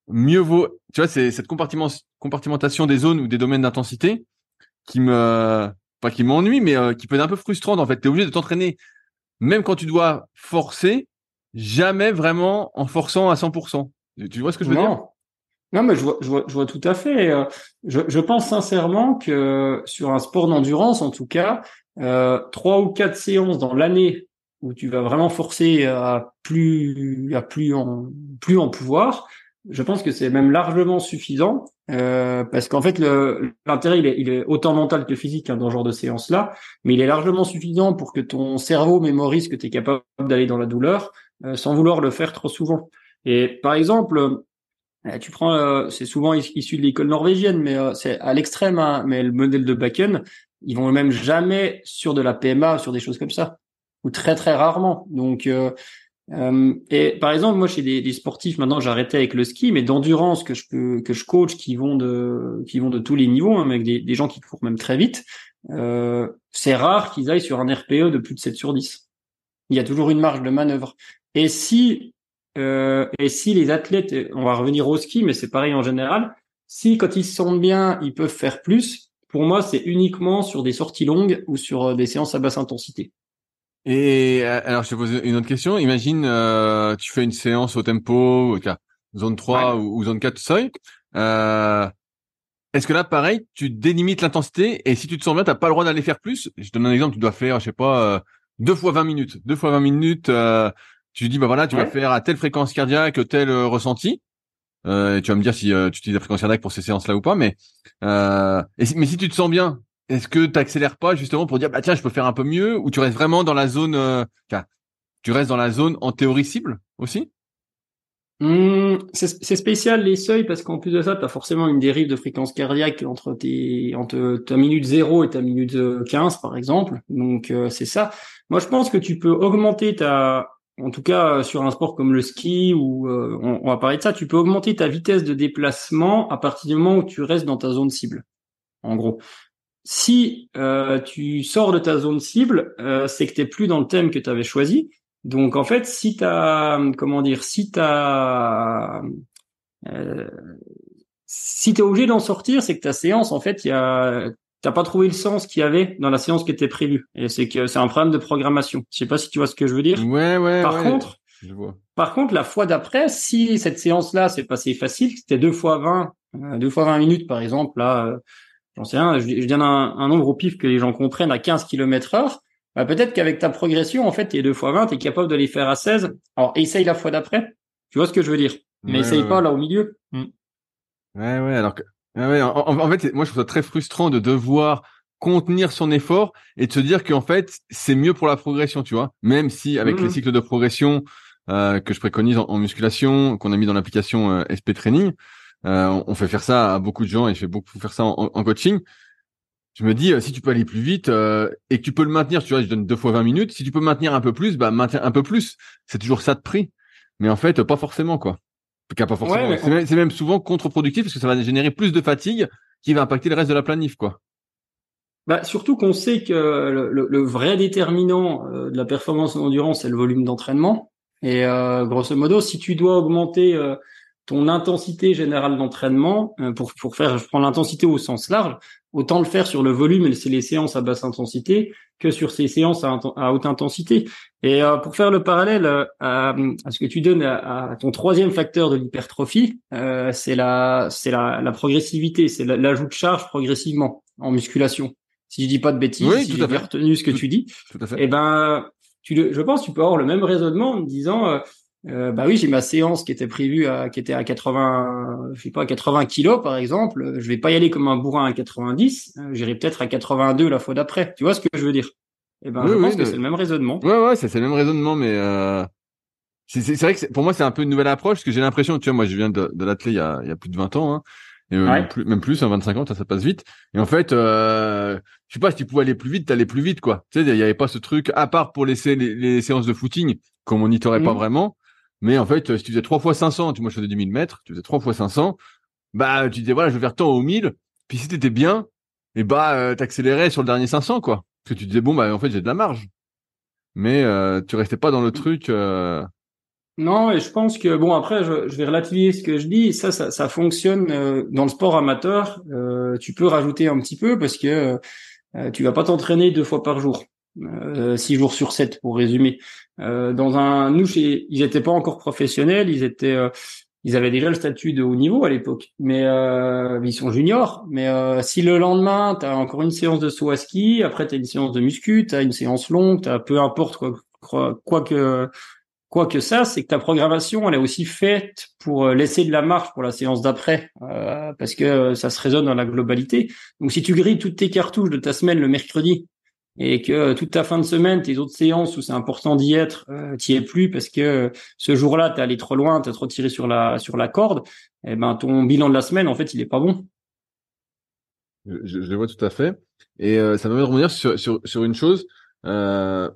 mieux vaut, tu vois, c'est cette compartimentation des zones ou des domaines d'intensité qui me pas qui m'ennuie, mais euh, qui peut être un peu frustrante en fait. Tu es obligé de t'entraîner, même quand tu dois forcer, jamais vraiment en forçant à 100%. Tu vois ce que je veux dire? Non, mais je vois, je vois, je tout à fait. Euh, je, pense sincèrement que sur un sport d'endurance, en tout cas, euh, trois ou quatre séances dans l'année où tu vas vraiment forcer à à plus en plus en pouvoir, je pense que c'est même largement suffisant euh, parce qu'en fait l'intérêt il est, il est, autant mental que physique hein, dans ce genre de séance là, mais il est largement suffisant pour que ton cerveau mémorise que tu es capable d'aller dans la douleur euh, sans vouloir le faire trop souvent. Et par exemple, euh, tu prends, c'est souvent issu de l'école norvégienne, mais c'est à l'extrême, hein, mais le modèle de Bakken, ils vont même jamais sur de la PMA, sur des choses comme ça, ou très très rarement. Donc euh, et par exemple, moi, chez des, des sportifs, maintenant, j'ai arrêté avec le ski, mais d'endurance que je que je coach, qui vont de, qui vont de tous les niveaux, hein, avec des, des, gens qui courent même très vite. Euh, c'est rare qu'ils aillent sur un RPE de plus de 7 sur 10. Il y a toujours une marge de manœuvre. Et si, euh, et si les athlètes, on va revenir au ski, mais c'est pareil en général, si quand ils se sentent bien, ils peuvent faire plus, pour moi, c'est uniquement sur des sorties longues ou sur des séances à basse intensité. Et alors, je te pose une autre question. Imagine, tu fais une séance au tempo, zone 3 ou, zone 4 seuil. Euh, est-ce que là, pareil, tu délimites l'intensité et si tu te sens bien, t'as pas le droit d'aller faire plus? Je te donne un exemple, tu dois faire, je sais pas, euh, deux fois 20 minutes. Deux fois 20 minutes, euh, tu dis, bah voilà, tu vas faire à telle fréquence cardiaque, tel euh, ressenti. et tu vas me dire si tu utilises la fréquence cardiaque pour ces séances-là ou pas. Mais, mais si tu te sens bien, est-ce que tu accélères pas justement pour dire, bah tiens, je peux faire un peu mieux ou tu restes vraiment dans la zone, tu restes dans la zone en théorie cible aussi? Mmh, c'est spécial les seuils parce qu'en plus de ça, tu as forcément une dérive de fréquence cardiaque entre tes entre ta minute 0 et ta minute 15 par exemple. Donc euh, c'est ça. Moi je pense que tu peux augmenter ta en tout cas sur un sport comme le ski ou euh, on, va parler de ça, tu peux augmenter ta vitesse de déplacement à partir du moment où tu restes dans ta zone cible. En gros, si euh, tu sors de ta zone cible, c'est que tu plus dans le thème que tu avais choisi donc en fait, si t'as comment dire, si t'as euh, si t'es obligé d'en sortir, c'est que ta séance en fait, il y a t'as pas trouvé le sens qu'il y avait dans la séance qui était prévue. Et c'est que c'est un problème de programmation. Je sais pas si tu vois ce que je veux dire. Ouais, ouais. Par contre, je vois. Par contre, la fois d'après, si cette séance-là s'est passée facile, c'était deux fois 20, euh, deux fois 20 minutes par exemple, là, euh, j'en sais rien, je, je donne un, un, nombre au pif que les gens comprennent à 15 km heure, bah, peut-être qu'avec ta progression, en fait, tes deux fois 20, tu es capable de les faire à 16. Alors, essaye la fois d'après. Tu vois ce que je veux dire? Mais essaye pas là au milieu. Mm. Ouais, ouais. Alors que, ouais, en, fait, moi, je trouve ça très frustrant de devoir contenir son effort et de se dire qu'en fait, c'est mieux pour la progression, tu vois. Même si avec les mm-hmm. cycles de progression euh, que je préconise en, musculation, qu'on a mis dans l'application euh, SP Training, euh, on, fait faire ça à beaucoup de gens et je fais beaucoup faire ça en coaching je me dis, euh, si tu peux aller plus vite euh, et que tu peux le maintenir, tu vois, je donne deux fois 20 minutes. Si tu peux maintenir un peu plus, bah maintiens un peu plus. C'est toujours ça de prix. Mais en fait, pas forcément, quoi. Pas forcément. c'est, même, souvent contre-productif parce que ça va générer plus de fatigue qui va impacter le reste de la planif, quoi. Bah, surtout qu'on sait que le, vrai déterminant euh, de la performance en endurance, c'est le volume d'entraînement. Et grosso modo, si tu dois augmenter ton intensité générale d'entraînement, pour, pour faire, je prends l'intensité au sens large, autant le faire sur le volume et c'est les séances à basse intensité que sur ces séances à, haute intensité. Et euh, pour faire le parallèle euh, à, ce que tu donnes à, ton troisième facteur de l'hypertrophie, euh, c'est la c'est la, la, progressivité, c'est l'ajout de charge progressivement en musculation. Si je dis pas de bêtises, si j'ai bien retenu ce que tu dis, tout à fait. eh ben, tu, je pense que tu peux avoir le même raisonnement en disant euh, bah oui, j'ai ma séance qui était prévue à, qui était à 80, je sais pas, 80 kilos par exemple. Je vais pas y aller comme un bourrin à 90. Euh, j'irai peut-être à 82 la fois d'après. Tu vois ce que je veux dire? Eh ben, je pense que c'est le même raisonnement. Ouais, ouais, c'est le même raisonnement, mais euh... c'est vrai que pour moi c'est un peu une nouvelle approche parce que j'ai l'impression, tu vois, moi je viens de, de l'athlète il y a, il y a plus de 20 ans. Hein, et euh, même plus, même plus, 25 ans, ça, ça passe vite. Et en fait, euh, je sais pas, si tu pouvais aller plus vite, t'allais plus vite, quoi. Tu sais, il y avait pas ce truc, à part pour laisser les, les séances de footing, qu'on monitorait pas mmh. vraiment. Mais en fait, si tu faisais 3 fois 500, tu, moi je faisais du 1000 mètres, tu faisais 3 fois 500, bah tu disais voilà, je vais faire tant au 1000, puis si t'étais bien, et bah euh, t'accélérais sur le dernier 500 quoi. Parce que tu disais bon bah en fait j'ai de la marge. Mais euh, tu restais pas dans le truc. Euh... Non, et je pense que bon après je, vais relativiser ce que je dis. Ça, ça, ça fonctionne euh, dans le sport amateur. Euh, tu peux rajouter un petit peu parce que tu vas pas t'entraîner deux fois par jour. Euh, six jours sur sept pour résumer. Euh, dans un, nous, chez, ils étaient pas encore professionnels, ils étaient, euh, ils avaient déjà le statut de haut niveau à l'époque, mais ils sont juniors. Mais si le lendemain, tu as encore une séance de saut à ski, après tu as une séance de muscu, tu as une séance longue, tu peu importe quoi, quoi, que quoi que ça, c'est que ta programmation, elle est aussi faite pour laisser de la marge pour la séance d'après, parce que ça se résonne dans la globalité. Donc si tu grilles toutes tes cartouches de ta semaine le mercredi et que toute ta fin de semaine, tes autres séances où c'est important d'y être, euh, t'y es plus parce que ce jour-là, t'es allé trop loin, t'as trop tiré sur la sur la corde, et eh ben ton bilan de la semaine, en fait, il est pas bon. Je, je le vois tout à fait. Et euh, ça me permet de revenir sur, sur, sur une chose. Euh,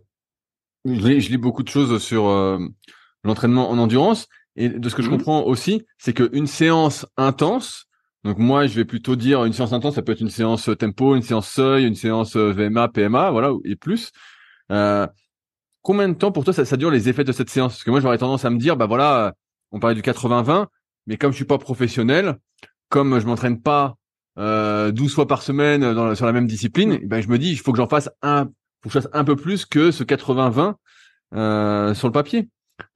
je, lis, je, lis, beaucoup de choses sur euh, l'entraînement en endurance. Et de ce que je mmh. comprends aussi, c'est qu'une séance intense, donc moi, je vais plutôt dire une séance intense, ça peut être une séance tempo, une séance seuil, une séance euh, VMA, PMA, voilà, et plus. Euh, combien de temps pour toi ça, ça, dure les effets de cette séance? Parce que moi, j'aurais tendance à me dire, bah voilà, on parlait du 80-20, mais comme je suis pas professionnel, comme je m'entraîne pas euh, 12 fois par semaine dans, sur la même discipline, ben je me dis il faut que j'en fasse un, faut que je fasse un peu plus que ce 80-20 euh, sur le papier.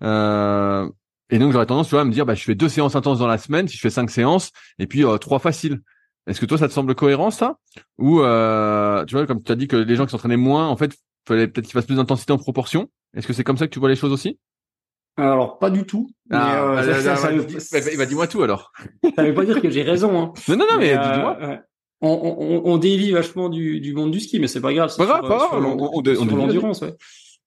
Euh, et donc j'aurais tendance tu vois, à me dire bah je fais deux séances intenses dans la semaine si je fais cinq séances et puis euh, trois faciles. Est-ce que toi ça te semble cohérent ça? Ou euh, tu vois comme tu as dit que les gens qui s'entraînaient moins en fait fallait peut-être qu'ils fassent plus d'intensité en proportion? Est-ce que c'est comme ça que tu vois les choses aussi? Alors pas du tout. Ah, mais, euh, ça, ça, il va dis-moi tout alors. *laughs* Ça veut pas dire que j'ai raison. Hein. Non non non mais, mais dis-moi. Euh, on, on, on, dévie vachement du, du monde du ski, mais c'est pas grave. Pas grave, pas grave. On, on, l'endurance, ouais.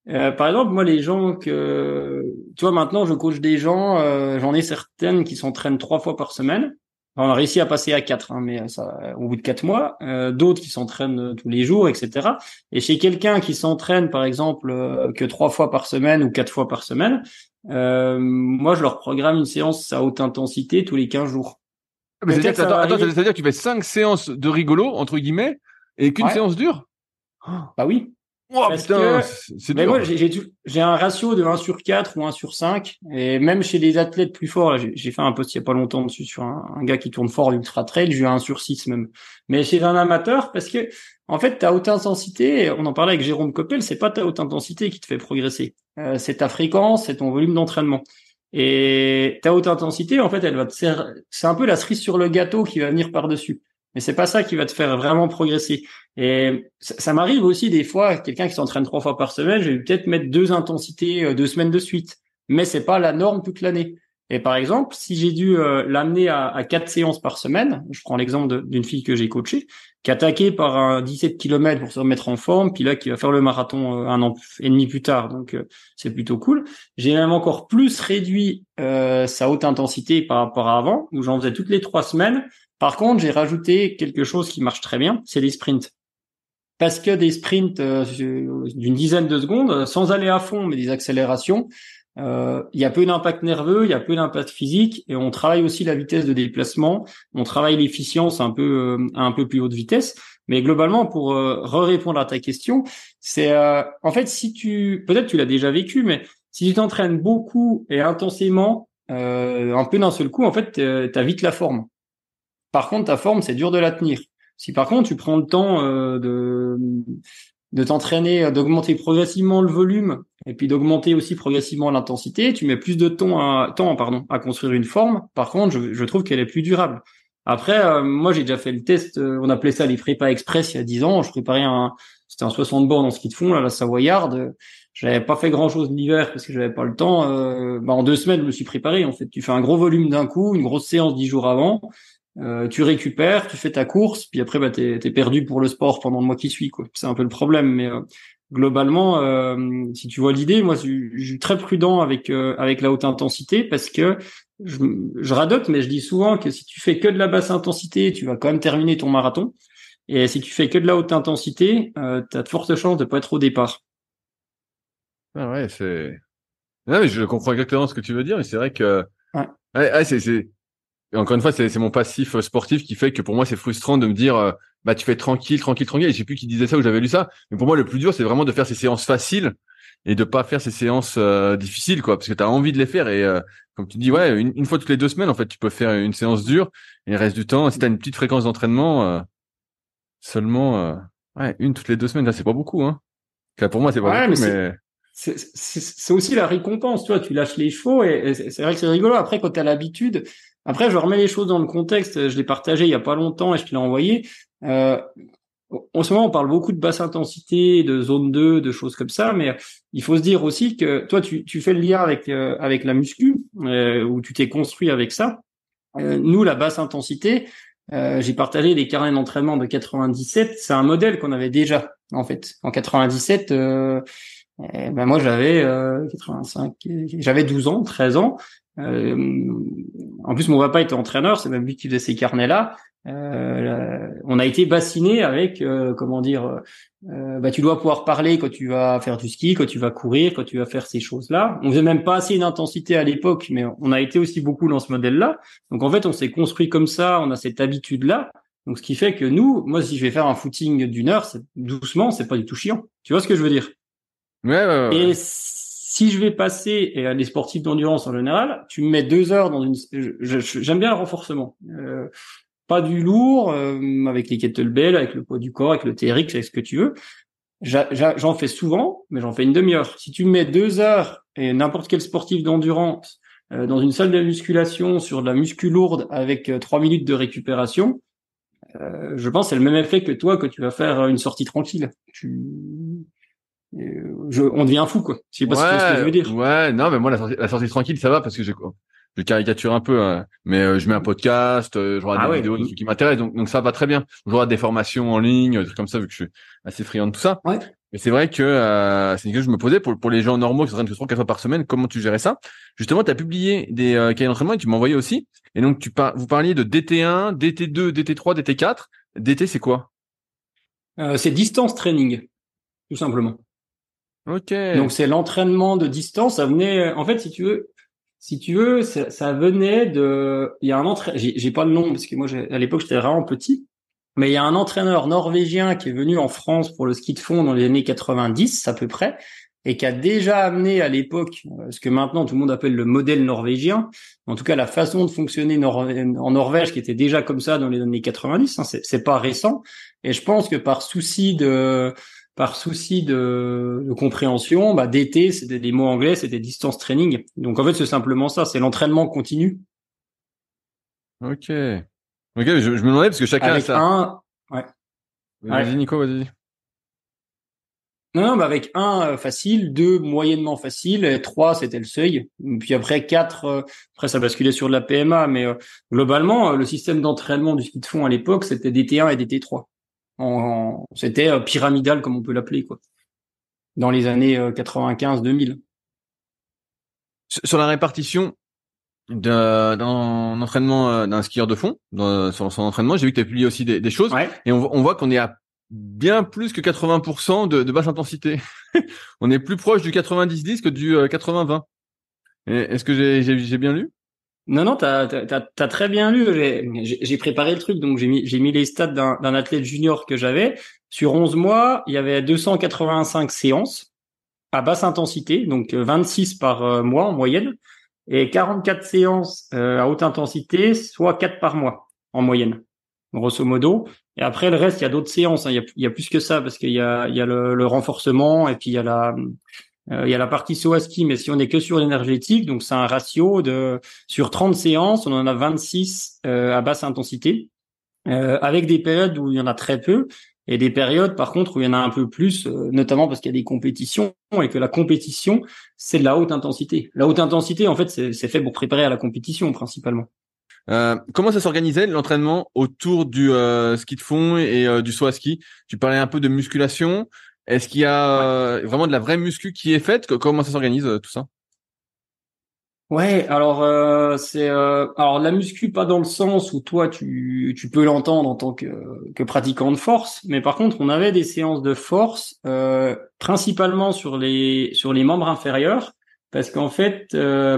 Euh, par exemple, moi, les gens que, tu vois, maintenant, je coach des gens, euh, j'en ai certaines qui s'entraînent trois fois par semaine. on a réussi à passer à quatre, hein, mais ça, au bout de quatre mois. Euh, D'autres qui s'entraînent tous les jours, etc. Et chez quelqu'un qui s'entraîne, par exemple, euh, que trois fois par semaine ou quatre fois par semaine, euh, moi, je leur programme une séance à haute intensité tous les 15 jours. Ah, mais c'est-à-dire, attends, c'est-à-dire que tu fais cinq séances de rigolo, entre guillemets, et qu'une séance dure? Bah oui. Oh, putain, c'est mais moi, j'ai un ratio de 1 sur 4 ou 1 sur 5. Et même chez les athlètes plus forts, j'ai fait un post il y a pas longtemps dessus sur un, un gars qui tourne fort l'ultra trail, j'ai eu 1 sur 6 même. Mais chez un amateur, parce que, en fait, ta haute intensité, on en parlait avec Jérôme Coppel, c'est pas ta haute intensité qui te fait progresser. Euh, c'est ta fréquence, c'est ton volume d'entraînement. Et ta haute intensité, en fait, elle va te servir, c'est un peu la cerise sur le gâteau qui va venir par-dessus. Mais c'est pas ça qui va te faire vraiment progresser. Et ça, m'arrive aussi des fois, quelqu'un qui s'entraîne trois fois par semaine, je vais peut-être mettre deux intensités euh, deux semaines de suite. Mais c'est pas la norme toute l'année. Et par exemple, si j'ai dû euh, l'amener à, quatre séances par semaine, je prends l'exemple d'une fille que j'ai coachée, qui a attaqué par un 17 km pour se remettre en forme, puis là qui va faire le marathon euh, un an et demi plus tard, donc c'est plutôt cool. J'ai même encore plus réduit sa haute intensité par rapport à avant, où j'en faisais toutes les trois semaines. Par contre, j'ai rajouté quelque chose qui marche très bien, c'est les sprints. Parce que des sprints euh, d'une dizaine de secondes, sans aller à fond, mais des accélérations, euh, il y a peu d'impact nerveux, il y a peu d'impact physique, et on travaille aussi la vitesse de déplacement, on travaille l'efficience un peu euh, à un peu plus haute vitesse. Mais globalement, pour répondre à ta question, c'est en fait si tu peut-être tu l'as déjà vécu, mais si tu t'entraînes beaucoup et intensément, un peu d'un seul coup, en fait, tu as vite la forme. Par contre, ta forme, c'est dur de la tenir. Si par contre, tu prends le temps euh, de, de t'entraîner, d'augmenter progressivement le volume et puis d'augmenter aussi progressivement l'intensité, tu mets plus de temps à, temps pardon, à construire une forme. Par contre, je, trouve qu'elle est plus durable. Après, euh, moi, j'ai déjà fait le test. Euh, on appelait ça les prépa express il y a 10 ans. Je préparais un, c'était un 60 bornes en ski de fond, là, la Savoyarde. J'avais pas fait grand chose l'hiver parce que j'avais pas le temps. bah, en deux semaines, je me suis préparé. En fait, tu fais un gros volume d'un coup, une grosse séance dix jours avant. Euh, tu récupères, tu fais ta course, puis après bah t'es es perdu pour le sport pendant le mois qui suit quoi. C'est un peu le problème, mais euh, globalement, euh, si tu vois l'idée, moi je, suis très prudent avec avec la haute intensité parce que je, je radote, mais je dis souvent que si tu fais que de la basse intensité, tu vas quand même terminer ton marathon. Et si tu fais que de la haute intensité, euh, tu as de fortes chances de pas être au départ. Ah ouais, c'est. Non, mais je comprends exactement ce que tu veux dire, mais c'est vrai que. Ouais. ouais c'est et encore une fois, c'est mon passif euh, sportif qui fait que pour moi, c'est frustrant de me dire, euh, bah, tu fais tranquille, tranquille, tranquille. Et je sais plus qui disait ça ou j'avais lu ça. Mais pour moi, le plus dur, c'est vraiment de faire ces séances faciles et de pas faire ces séances euh, difficiles, quoi. Parce que tu as envie de les faire. Et comme tu dis, ouais, une, fois toutes les deux semaines, en fait, tu peux faire une séance dure. Et le reste du temps, si tu as une petite fréquence d'entraînement, seulement, ouais, une toutes les deux semaines, là, c'est pas beaucoup, hein. pour moi, c'est pas beaucoup, mais c'est aussi la récompense, tu vois, tu lâches les chevaux et, c'est vrai que c'est rigolo. Après, quand tu as l'habitude, après, je remets les choses dans le contexte. Je l'ai partagé il y a pas longtemps et je te l'ai envoyé. Euh, en ce moment, on parle beaucoup de basse intensité, de zone 2, de choses comme ça, mais il faut se dire aussi que toi, tu, tu fais le lien avec euh, avec la muscu, euh, où tu t'es construit avec ça. Euh, nous, la basse intensité, euh, j'ai partagé des carnets d'entraînement de 97. C'est un modèle qu'on avait déjà, en fait. En 97, ben moi, j'avais 85, j'avais 12 ans, 13 ans. Euh, en plus, mon papa était entraîneur, c'est même lui qui faisait ces carnets-là. Euh, on a été bassiné avec, euh, comment dire, euh, bah, tu dois pouvoir parler quand tu vas faire du ski, quand tu vas courir, quand tu vas faire ces choses-là. On faisait même pas assez d'intensité à l'époque, mais on a été aussi beaucoup dans ce modèle-là. Donc en fait, on s'est construit comme ça, on a cette habitude-là. Donc ce qui fait que nous, moi, si je vais faire un footing d'une heure, doucement, c'est pas du tout chiant. Tu vois ce que je veux dire? Ouais, ouais, ouais. Et si je vais passer, et les sportifs d'endurance en général, tu me mets deux heures dans une... J'aime bien le renforcement. Euh, pas du lourd, euh, avec les kettlebells, avec le poids du corps, avec le TRX, avec ce que tu veux. J'en fais souvent, mais j'en fais une demi-heure. Si tu mets deux heures et n'importe quel sportif d'endurance euh, dans une salle de musculation sur de la muscu lourde avec euh, trois minutes de récupération, euh, je pense c'est le même effet que toi que tu vas faire une sortie tranquille. Tu... Je... on devient fou quoi. Je sais pas ce que je veux dire. Ouais, non, mais moi la sortie, la sortie tranquille ça va parce que j'ai je caricature un peu, hein. mais euh, je mets un podcast, euh, je regarde ah des vidéos, des trucs qui m'intéressent, donc, donc ça va très bien. Je regarde des formations en ligne, des trucs comme ça, vu que je suis assez friand de tout ça. Ouais. Mais c'est vrai que euh, c'est une question que je me posais pour, pour les gens normaux qui s'entraînent que trois quatre fois par semaine, comment tu gérais ça? Justement, tu as publié des euh, cahiers d'entraînement et tu m'as envoyé aussi. Et donc tu par... vous parliez de DT1, DT2, DT3, DT4. DT c'est quoi? Euh, C'est distance training, tout simplement. Ok. Donc c'est l'entraînement de distance. Ça venait, en fait, si tu veux, si tu veux, ça, ça venait de. Il y a un entraîneur, j'ai pas le nom parce que moi à l'époque j'étais vraiment petit, mais il y a un entraîneur norvégien qui est venu en France pour le ski de fond dans les années 90 à peu près, et qui a déjà amené à l'époque euh, ce que maintenant tout le monde appelle le modèle norvégien, en tout cas la façon de fonctionner en Norvège qui était déjà comme ça dans les années 90. Hein, c'est pas récent, et je pense que par souci de par souci de, de compréhension, bah, DT, c'était des mots anglais, c'était distance training. Donc en fait, c'est simplement ça, c'est l'entraînement continu. Ok. Ok, je, me demandais parce que chacun avec a ça. Un... Ouais. Vas-y Nico, vas-y. Non, non, bah avec un euh, facile, deux moyennement facile, et trois c'était le seuil. Puis après quatre, euh, après ça basculait sur de la PMA, mais euh, globalement le système d'entraînement du ski de fond à l'époque c'était DT1 et DT3 c'était euh, pyramidal comme on peut l'appeler quoi. Dans les années 95-2000. Euh, sur la répartition d'un entraînement euh, d'un skieur de fond, sur son entraînement, j'ai vu que tu as publié aussi des, choses, et on, voit qu'on est à bien plus que 80% de, de, basse intensité. *laughs* on est plus proche du 90-10 que du 80-20. Est-ce que j'ai bien lu? Non, non, t'as as, très bien lu. J'ai préparé le truc, donc j'ai mis, mis les stats d'un athlète junior que j'avais. Sur 11 mois, il y avait 285 séances à basse intensité, donc 26 par euh, mois en moyenne, et 44 séances euh, à haute intensité, soit 4 par mois en moyenne, grosso modo. Et après, le reste, il y a d'autres séances. Hein. Il, y a, il, y a, plus que ça, parce qu'il y a, il y a le, le renforcement, et puis il y a la euh, il y a la partie à ski, mais si on est que sur l'énergétique, donc c'est un ratio de sur 30 séances, on en a 26 euh, à basse intensité, euh, avec des périodes où il y en a très peu et des périodes par contre où il y en a un peu plus, notamment parce qu'il y a des compétitions et que la compétition c'est de la haute intensité. La haute intensité en fait c'est fait pour préparer à la compétition principalement. Euh, comment ça s'organisait l'entraînement autour du ski de fond et du saut à ski? Tu parlais un peu de musculation. Est-ce qu'il y a euh, vraiment de la vraie muscu qui est faite? Comment ça s'organise euh, tout ça? Ouais, alors euh, c'est alors la muscu pas dans le sens où toi tu tu peux l'entendre en tant que que pratiquant de force, mais par contre on avait des séances de force principalement sur les sur les membres inférieurs parce qu'en fait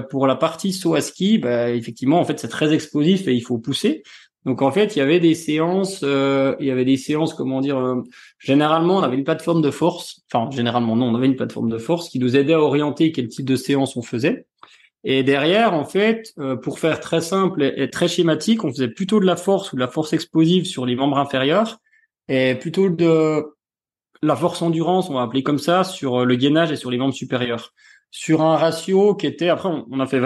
pour la partie saut à ski, bah, effectivement en fait c'est très explosif et il faut pousser. Donc en fait, il y avait des séances, euh, il y avait des séances, comment dire, euh, généralement on avait une plateforme de force, enfin généralement non, on avait une plateforme de force qui nous aidait à orienter quel type de séance on faisait. Et derrière, en fait, euh, pour faire très simple et, très schématique, on faisait plutôt de la force ou de la force explosive sur les membres inférieurs et plutôt de la force endurance, on va appeler comme ça, sur le gainage et sur les membres supérieurs. Sur un ratio qui était, après on a fait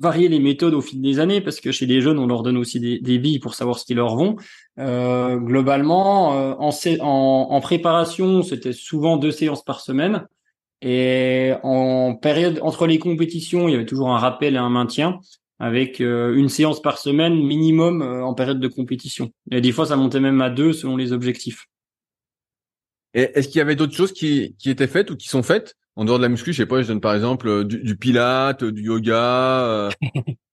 varier les méthodes au fil des années parce que chez les jeunes on leur donne aussi des, billes pour savoir ce qui leur vont. Euh, globalement, euh, en, préparation, c'était souvent deux séances par semaine et en période entre les compétitions, il y avait toujours un rappel et un maintien avec euh, une séance par semaine minimum euh, en période de compétition. Et des fois, ça montait même à deux selon les objectifs. Est-ce qu'il y avait d'autres choses qui, qui étaient faites ou qui sont faites en dehors de la muscu, je sais pas, je donne par exemple euh, du, du pilate, du yoga. *laughs* Euh...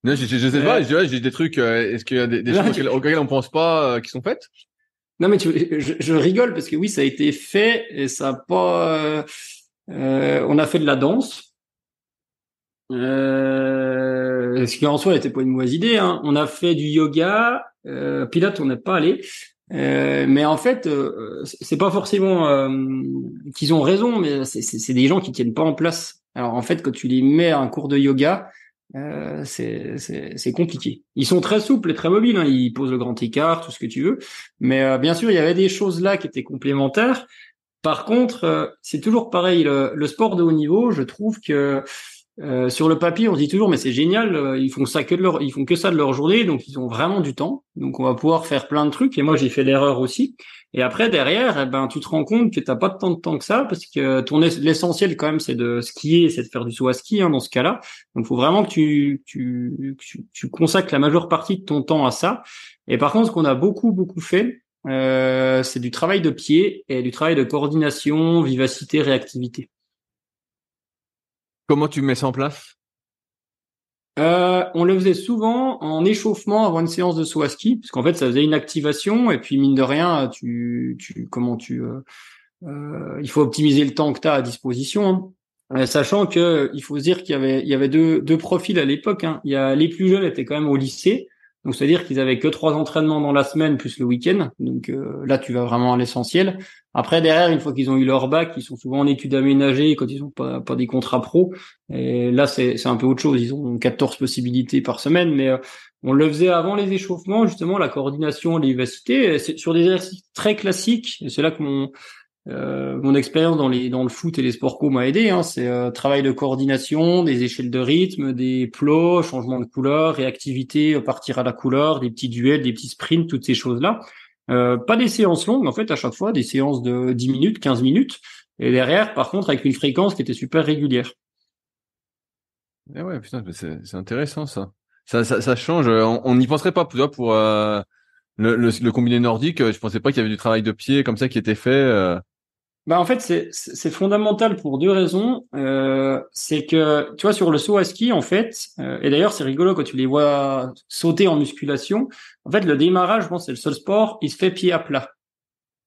non, je, je, sais pas, j'ai des trucs. Euh, est-ce qu'il y a des, des choses auxquelles, on pense pas euh, qui sont faites? Non, mais tu, je, je, rigole parce que oui, ça a été fait et ça a pas. on a fait de la danse. Euh, ce qui en soi n'était pas une mauvaise idée. Hein. On a fait du yoga. Pilate, on n'est pas allé. Euh, mais en fait, euh, c'est pas forcément euh, qu'ils ont raison, mais c'est des gens qui tiennent pas en place. Alors en fait, quand tu les mets à un cours de yoga, euh, c'est compliqué. Ils sont très souples et très mobiles, hein. ils posent le grand écart, tout ce que tu veux. Mais euh, bien sûr, il y avait des choses là qui étaient complémentaires. Par contre, c'est toujours pareil. Le, le, sport de haut niveau, je trouve que euh, sur le papier, on dit toujours, mais c'est génial, euh, ils font ça que de leur, ils font que ça de leur journée, donc ils ont vraiment du temps. Donc on va pouvoir faire plein de trucs. Et moi, j'ai fait l'erreur aussi. Et après, derrière, eh ben, tu te rends compte que t'as pas tant de temps que ça, parce que ton l'essentiel quand même, c'est de skier, c'est de faire du saut à ski hein, dans ce cas-là. Donc, faut vraiment que tu, tu, tu, tu, consacres la majeure partie de ton temps à ça. Et par contre, ce qu'on a beaucoup beaucoup fait, euh, c'est du travail de pied et du travail de coordination, vivacité, réactivité. Comment tu mets ça en place? Euh, on le faisait souvent en échauffement avant une séance de saut à ski, parce qu'en fait, ça faisait une activation et puis mine de rien, tu, tu comment tu, euh, euh il faut optimiser le temps que tu as à disposition. Hein. Sachant que il faut se dire qu'il y avait, il y avait deux, deux profils à l'époque. Hein. Il y a les plus jeunes étaient quand même au lycée, donc c'est-à-dire qu'ils avaient que trois entraînements dans la semaine plus le week-end. Donc euh, là, tu vas vraiment à l'essentiel. Après, derrière, une fois qu'ils ont eu leur bac, ils sont souvent en études aménagées quand ils n'ont pas, pas des contrats pro. Et là, c'est un peu autre chose. Ils ont 14 possibilités par semaine, mais euh, on le faisait avant les échauffements, justement, la coordination, les vivacités, sur des exercices très classiques. C'est là que mon, euh, mon expérience dans les dans le foot et les sports co m'a aidé. Hein, c'est euh, travail de coordination, des échelles de rythme, des plots, changement de couleur, réactivité, partir à la couleur, des petits duels, des petits sprints, toutes ces choses là. Euh, pas des séances longues en fait à chaque fois, des séances de 10 minutes, 15 minutes. Et derrière, par contre, avec une fréquence qui était super régulière. Eh ouais, putain, c'est intéressant ça. Ça, ça, ça change. On n'y penserait pas, pour, euh, le, le, le, combiné nordique. Je pensais pas qu'il y avait du travail de pied comme ça qui était fait. Bah en fait c'est c'est fondamental pour deux raisons. Euh, c'est que tu vois sur le saut à ski en fait, euh, et d'ailleurs c'est rigolo quand tu les vois sauter en musculation. En fait le démarrage, je pense c'est le seul sport, il se fait pied à plat.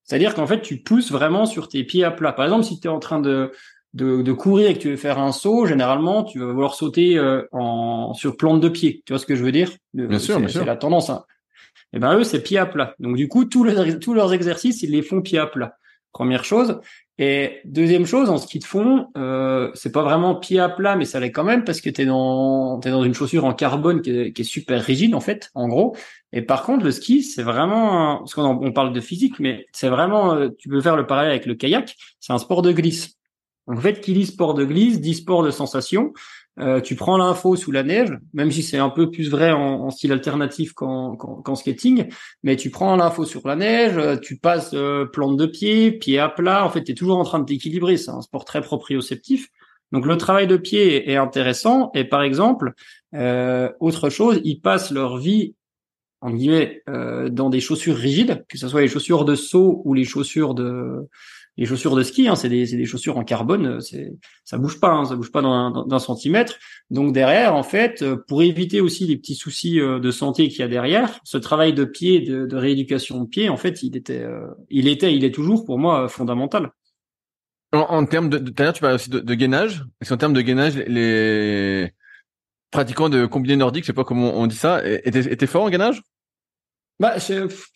C'est-à-dire qu'en fait tu pousses vraiment sur tes pieds à plat. Par exemple si tu es en train de, de, de courir et que tu veux faire un saut, généralement tu vas vouloir sauter euh, en sur plante de pied. Tu vois ce que je veux dire? Bien sûr, bien sûr. C'est la tendance. Hein. Et eh ben eux c'est pied à plat. Donc du coup tous leurs tous leurs exercices ils les font pied à plat. Première chose. Et deuxième chose, en ski de fond, euh, c'est pas vraiment pied à plat, mais ça l'est quand même parce que t'es dans t'es dans une chaussure en carbone qui est, qui est, super rigide en fait, en gros. Et par contre, le ski, c'est vraiment parce qu'on on parle de physique, mais c'est vraiment euh, tu peux faire le parallèle avec le kayak. C'est un sport de glisse. En fait, qui dit sport de glisse dit sport de sensation. Euh, tu prends l'info sous la neige, même si c'est un peu plus vrai en, style alternatif qu'en skating, mais tu prends l'info sur la neige, euh, tu passes euh, plante de pied, pied à plat, en fait, tu es toujours en train de t'équilibrer, c'est un sport très proprioceptif. Donc le travail de pied est intéressant, et par exemple, autre chose, ils passent leur vie en guillemets dans des chaussures rigides, que ce soit les chaussures de saut ou les chaussures de les chaussures de ski, hein, c'est des, des, chaussures en carbone, euh, c'est ça bouge pas, hein, ça bouge pas d'un centimètre. Donc derrière, en fait, euh, pour éviter aussi les petits soucis euh, de santé qu'il y a derrière, ce travail de pied, de, de, rééducation de pied, en fait, il était, il était, il est toujours pour moi fondamental. En, en termes de, d'ailleurs, tu parles aussi de, de gainage. Est-ce qu'en termes de gainage, les pratiquants de combiné nordique, je sais pas comment on dit ça, étaient, étaient forts en gainage? Bah,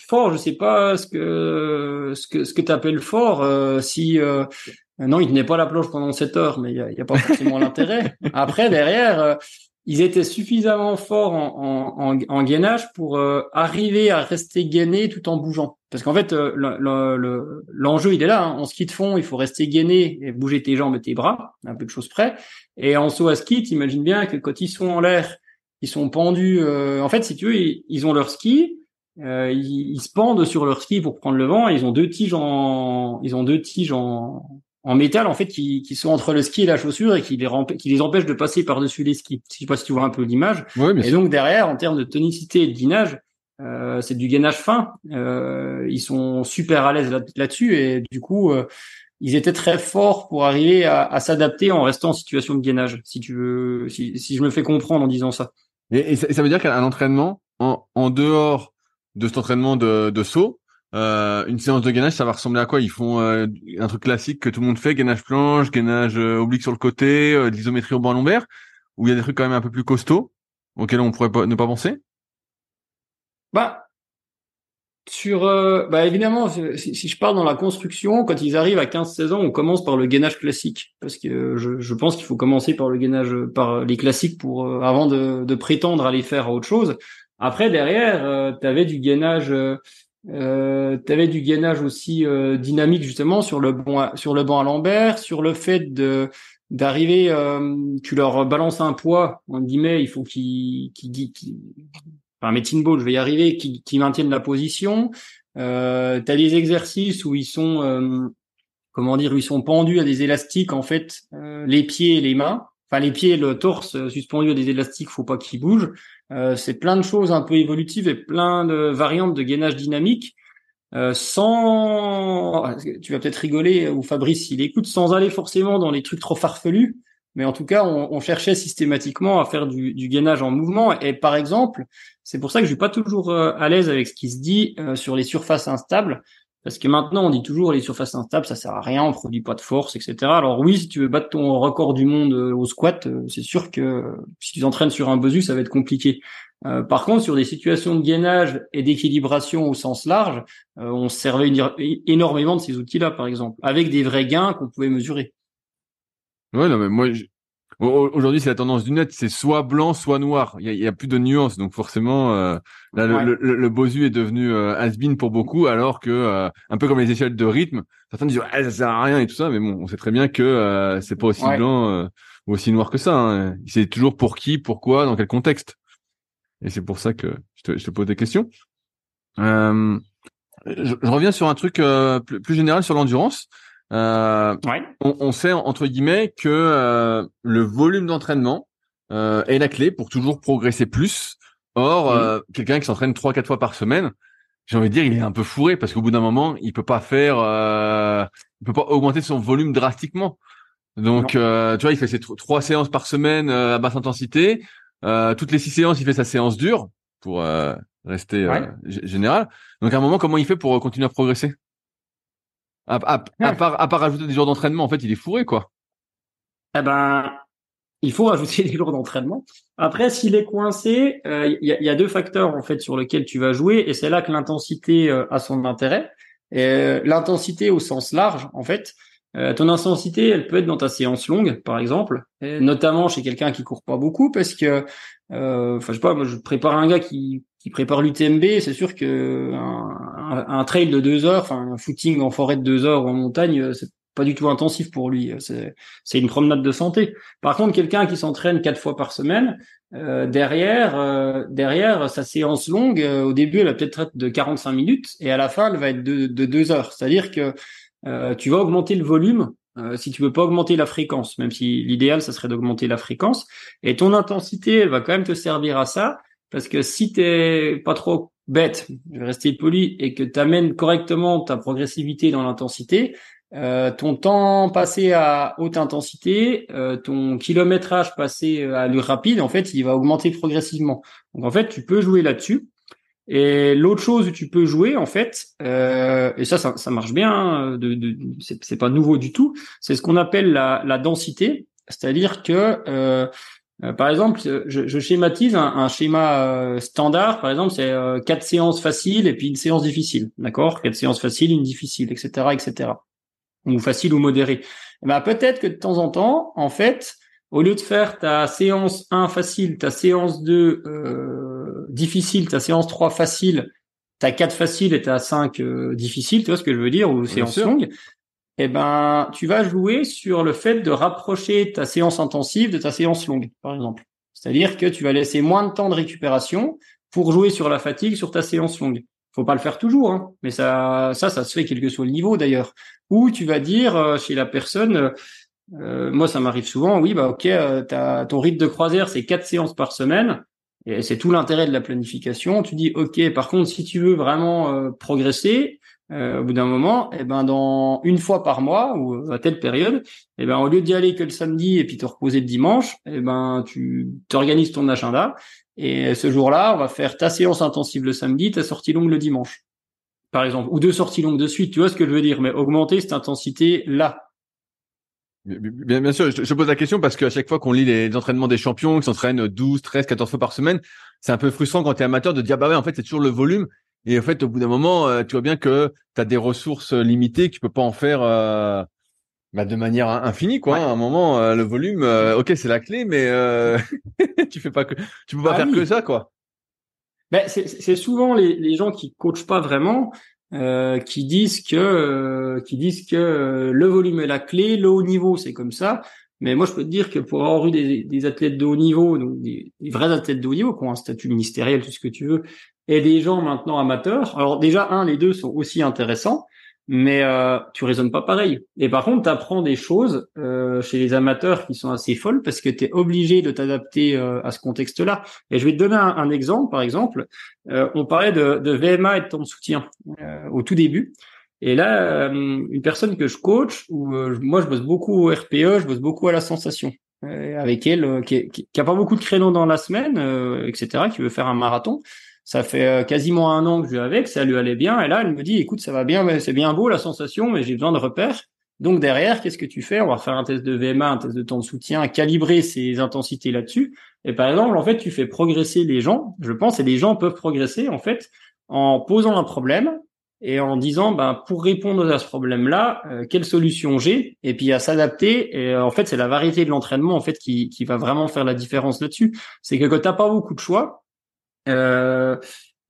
fort, je sais pas ce que ce que ce que t'appelles fort. Euh, si euh, non, il tenait pas la planche pendant 7 heures, mais il y a, y a, pas forcément *laughs* l'intérêt. Après, derrière, euh, ils étaient suffisamment forts en, en, en, gainage pour arriver à rester gainé tout en bougeant. Parce qu'en fait, l'enjeu il est là. Hein. En ski de fond, il faut rester gainé et bouger tes jambes et tes bras, un peu de choses près. Et en saut à ski, t'imagines bien que quand ils sont en l'air, ils sont pendus. en fait, si tu veux, ils, ils ont leur ski euh, ils, se pendent sur leur ski pour prendre le vent. Et ils ont deux tiges en, ils ont deux tiges en, en métal en fait qui, qui sont entre le ski et la chaussure et qui les, qui les empêchent de passer par dessus les skis. Je sais pas si tu vois un peu l'image. et donc derrière, en termes de tonicité et de gainage, euh, c'est du gainage fin. Euh, ils sont super à l'aise là-dessus et du coup, euh, ils étaient très forts pour arriver à, à s'adapter en restant en situation de gainage. Si tu veux, si, si je me fais comprendre en disant ça. Et, ça, veut dire qu'un entraînement en, en dehors de cet entraînement de, de saut, euh, une séance de gainage, ça va ressembler à quoi? Ils font euh, un truc classique que tout le monde fait, gainage planche, gainage euh, oblique sur le côté, euh, l'isométrie au banc lombaire, ou il y a des trucs quand même un peu plus costauds auxquels on pourrait pas, ne pas penser? Bah, sur, euh, bah évidemment, si, je parle dans la construction, quand ils arrivent à 15-16 ans, on commence par le gainage classique, parce que je, je pense qu'il faut commencer par le gainage, par les classiques pour avant de, de, prétendre aller faire autre chose. Après, derrière, euh, tu avais du gainage, euh, euh avais du gainage aussi dynamique justement sur le banc, sur le banc à Lambert, sur le fait de d'arriver, tu leur balances un poids, en guillemets, il faut qu'ils qu'ils enfin Metin Ball, je vais y arriver, qui, qui maintiennent la position. Euh, tu des exercices où ils sont, euh, comment dire, ils sont pendus à des élastiques en fait, euh, les pieds et les mains. Enfin les pieds le torse euh, suspendus à des élastiques, faut pas qu'ils bougent. Euh, c'est plein de choses un peu évolutives et plein de variantes de gainage dynamique. sans, tu vas peut-être rigoler ou Fabrice s'il écoute, sans aller forcément dans les trucs trop farfelus, mais en tout cas, on, cherchait systématiquement à faire du, du, gainage en mouvement. Et par exemple, c'est pour ça que je suis pas toujours euh, à l'aise avec ce qui se dit euh, sur les surfaces instables, parce que maintenant on dit toujours les surfaces instables, ça sert à rien, on produit pas de force, etc. Alors oui, si tu veux battre ton record du monde euh, au squat, c'est sûr que si tu t'entraînes sur un besu, ça va être compliqué. par contre, sur des situations de gainage et d'équilibration au sens large, on servait énormément de ces outils-là, par exemple, avec des vrais gains qu'on pouvait mesurer. Ouais, non, mais moi, aujourd'hui, c'est la tendance du net, c'est soit blanc, soit noir. Il y a, plus de nuances, donc forcément, euh, là, le, le, Bosu est devenu euh, has-been pour beaucoup, alors que euh, un peu comme les échelles de rythme, certains disent ça sert à rien et tout ça, mais bon, on sait très bien que euh, c'est pas aussi blanc ou aussi noir que ça. Hein. C'est toujours pour qui, pourquoi, dans quel contexte. Et c'est pour ça que je te, je te pose des questions. Je, je, reviens sur un truc plus, plus général sur l'endurance. Euh, on, sait entre guillemets que euh, le volume d'entraînement euh, est la clé pour toujours progresser plus. Or, mm. quelqu'un qui s'entraîne trois quatre fois par semaine, j'ai envie de dire, il est un peu fourré parce qu'au bout d'un moment, il peut pas faire, il peut pas augmenter son volume drastiquement. Donc, tu vois, il fait ses trois séances par semaine à basse intensité. toutes les six séances, il fait sa séance dure pour rester général. Donc, à un moment, comment il fait pour continuer à progresser? À, à, à, part, à part rajouter des jours d'entraînement, en fait, il est fourré, quoi. Eh ben, il faut *laughs* rajouter des jours d'entraînement. Après, s'il est coincé, euh, il y, a, y, a, deux facteurs en fait sur lesquels tu vas jouer, et c'est là que l'intensité euh, a son intérêt. Euh, l'intensité au sens large, en fait. ton intensité, elle peut être dans ta séance longue, par exemple, notamment chez quelqu'un qui court pas beaucoup, parce que, enfin, je sais pas, moi, je prépare un gars qui qui prépare l'UTMB, c'est sûr que un, un, trail de deux heures, enfin un footing en forêt de deux heures ou en montagne, euh, c'est pas du tout intensif pour lui. C'est une promenade de santé. Par contre, quelqu'un qui s'entraîne quatre fois par semaine, euh, derrière, euh, derrière sa séance longue, euh, au début, elle va peut-être être de 45 minutes et à la fin, elle va être de, de deux heures. C'est-à-dire que tu vas augmenter le volume si tu veux pas augmenter la fréquence, même si l'idéal, ça serait d'augmenter la fréquence. Et ton intensité, elle va quand même te servir à ça. Parce que si t'es pas trop bête, je vais rester poli, et que tu amènes correctement ta progressivité dans l'intensité, euh, ton temps passé à haute intensité, euh, ton kilométrage passé à allure rapide, en fait, il va augmenter progressivement. Donc en fait, tu peux jouer là-dessus. Et l'autre chose où tu peux jouer, en fait, euh, et ça, ça, marche bien, hein, de, de, c'est pas nouveau du tout, c'est ce qu'on appelle la, la densité, c'est-à-dire que euh, euh, par exemple, je, je schématise un, schéma euh, standard. Par exemple, c'est euh, quatre séances faciles et puis une séance difficile, d'accord? Quatre séances faciles, une difficile, etc., etc. Ou facile ou modéré. Eh ben, peut-être que de temps en temps, en fait, au lieu de faire ta séance 1 facile, ta séance 2 euh, difficile, ta séance 3 facile, ta 4 facile et ta 5 euh, difficile, tu vois ce que je veux dire, ou séance longue, eh ben, tu vas jouer sur le fait de rapprocher ta séance intensive de ta séance longue, par exemple. C'est-à-dire que tu vas laisser moins de temps de récupération pour jouer sur la fatigue sur ta séance longue. Faut pas le faire toujours, hein, mais ça, ça, ça se fait quel que soit le niveau d'ailleurs. Ou tu vas dire euh, chez la personne, euh, moi ça m'arrive souvent, oui bah ok, euh, ton rythme de croisière c'est quatre séances par semaine, et c'est tout l'intérêt de la planification. Tu dis ok, par contre si tu veux vraiment progresser, euh, au bout d'un moment, eh ben dans une fois par mois ou à telle période, eh ben au lieu d'y aller que le samedi et puis te reposer le dimanche, eh ben tu t'organises ton agenda et ce jour-là, on va faire ta séance intensive le samedi, ta sortie longue le dimanche, par exemple, ou deux sorties longues de suite. Tu vois ce que je veux dire Mais augmenter cette intensité là. Bien, sûr, je, pose la question parce qu'à chaque fois qu'on lit les entraînements des champions qui s'entraînent 12, 13, 14 fois par semaine, c'est un peu frustrant quand tu es amateur de dire bah ouais en fait c'est toujours le volume Et en fait, au bout d'un moment, euh, tu vois bien que tu as des ressources limitées, que tu peux pas en faire euh, bah, de manière infinie, quoi. À un moment, euh, le volume, ok, c'est la clé, mais *laughs* tu fais pas que, tu peux pas ah faire que ça, quoi. Ben, c'est souvent les, les gens qui coachent pas vraiment, qui disent que, qui disent que le volume est la clé, le haut niveau, c'est comme ça. Mais moi, je peux te dire que pour avoir eu des, des athlètes de haut niveau, donc des, vrais athlètes de haut niveau qui ont un statut ministériel, tout ce que tu veux, et des gens maintenant amateurs. Alors déjà, un, les deux sont aussi intéressants, mais euh, tu raisonnes pas pareil. Et par contre, tu apprends des choses euh, chez les amateurs qui sont assez folles parce que tu es obligé de t'adapter euh, à ce contexte-là. Et je vais te donner un, exemple, par exemple. Euh, on parlait de, de, VMA et de de soutien euh, au tout début. Et là, une personne que je coach, ou moi je bosse beaucoup au RPE, je bosse beaucoup à la sensation. avec elle, qui, qui, qui, a pas beaucoup de créneaux dans la semaine, etc., qui veut faire un marathon. Ça fait euh, quasiment un an que je suis avec, ça lui allait bien. Et là, elle me dit, écoute, ça va bien, c'est bien beau la sensation, mais j'ai besoin de repères. Donc derrière, qu'est-ce que tu fais? On va faire un test de VMA, un test de temps de soutien, calibrer ses intensités là-dessus. Et par exemple, en fait, tu fais progresser les gens. Je pense, et les gens peuvent progresser en fait en posant un problème et en disant, ben pour répondre à ce problème-là, euh, quelle solution j'ai? Et puis à s'adapter. Et euh, en fait, c'est la variété de l'entraînement en fait qui, qui va vraiment faire la différence là-dessus. C'est que quand t'as pas beaucoup de choix, euh,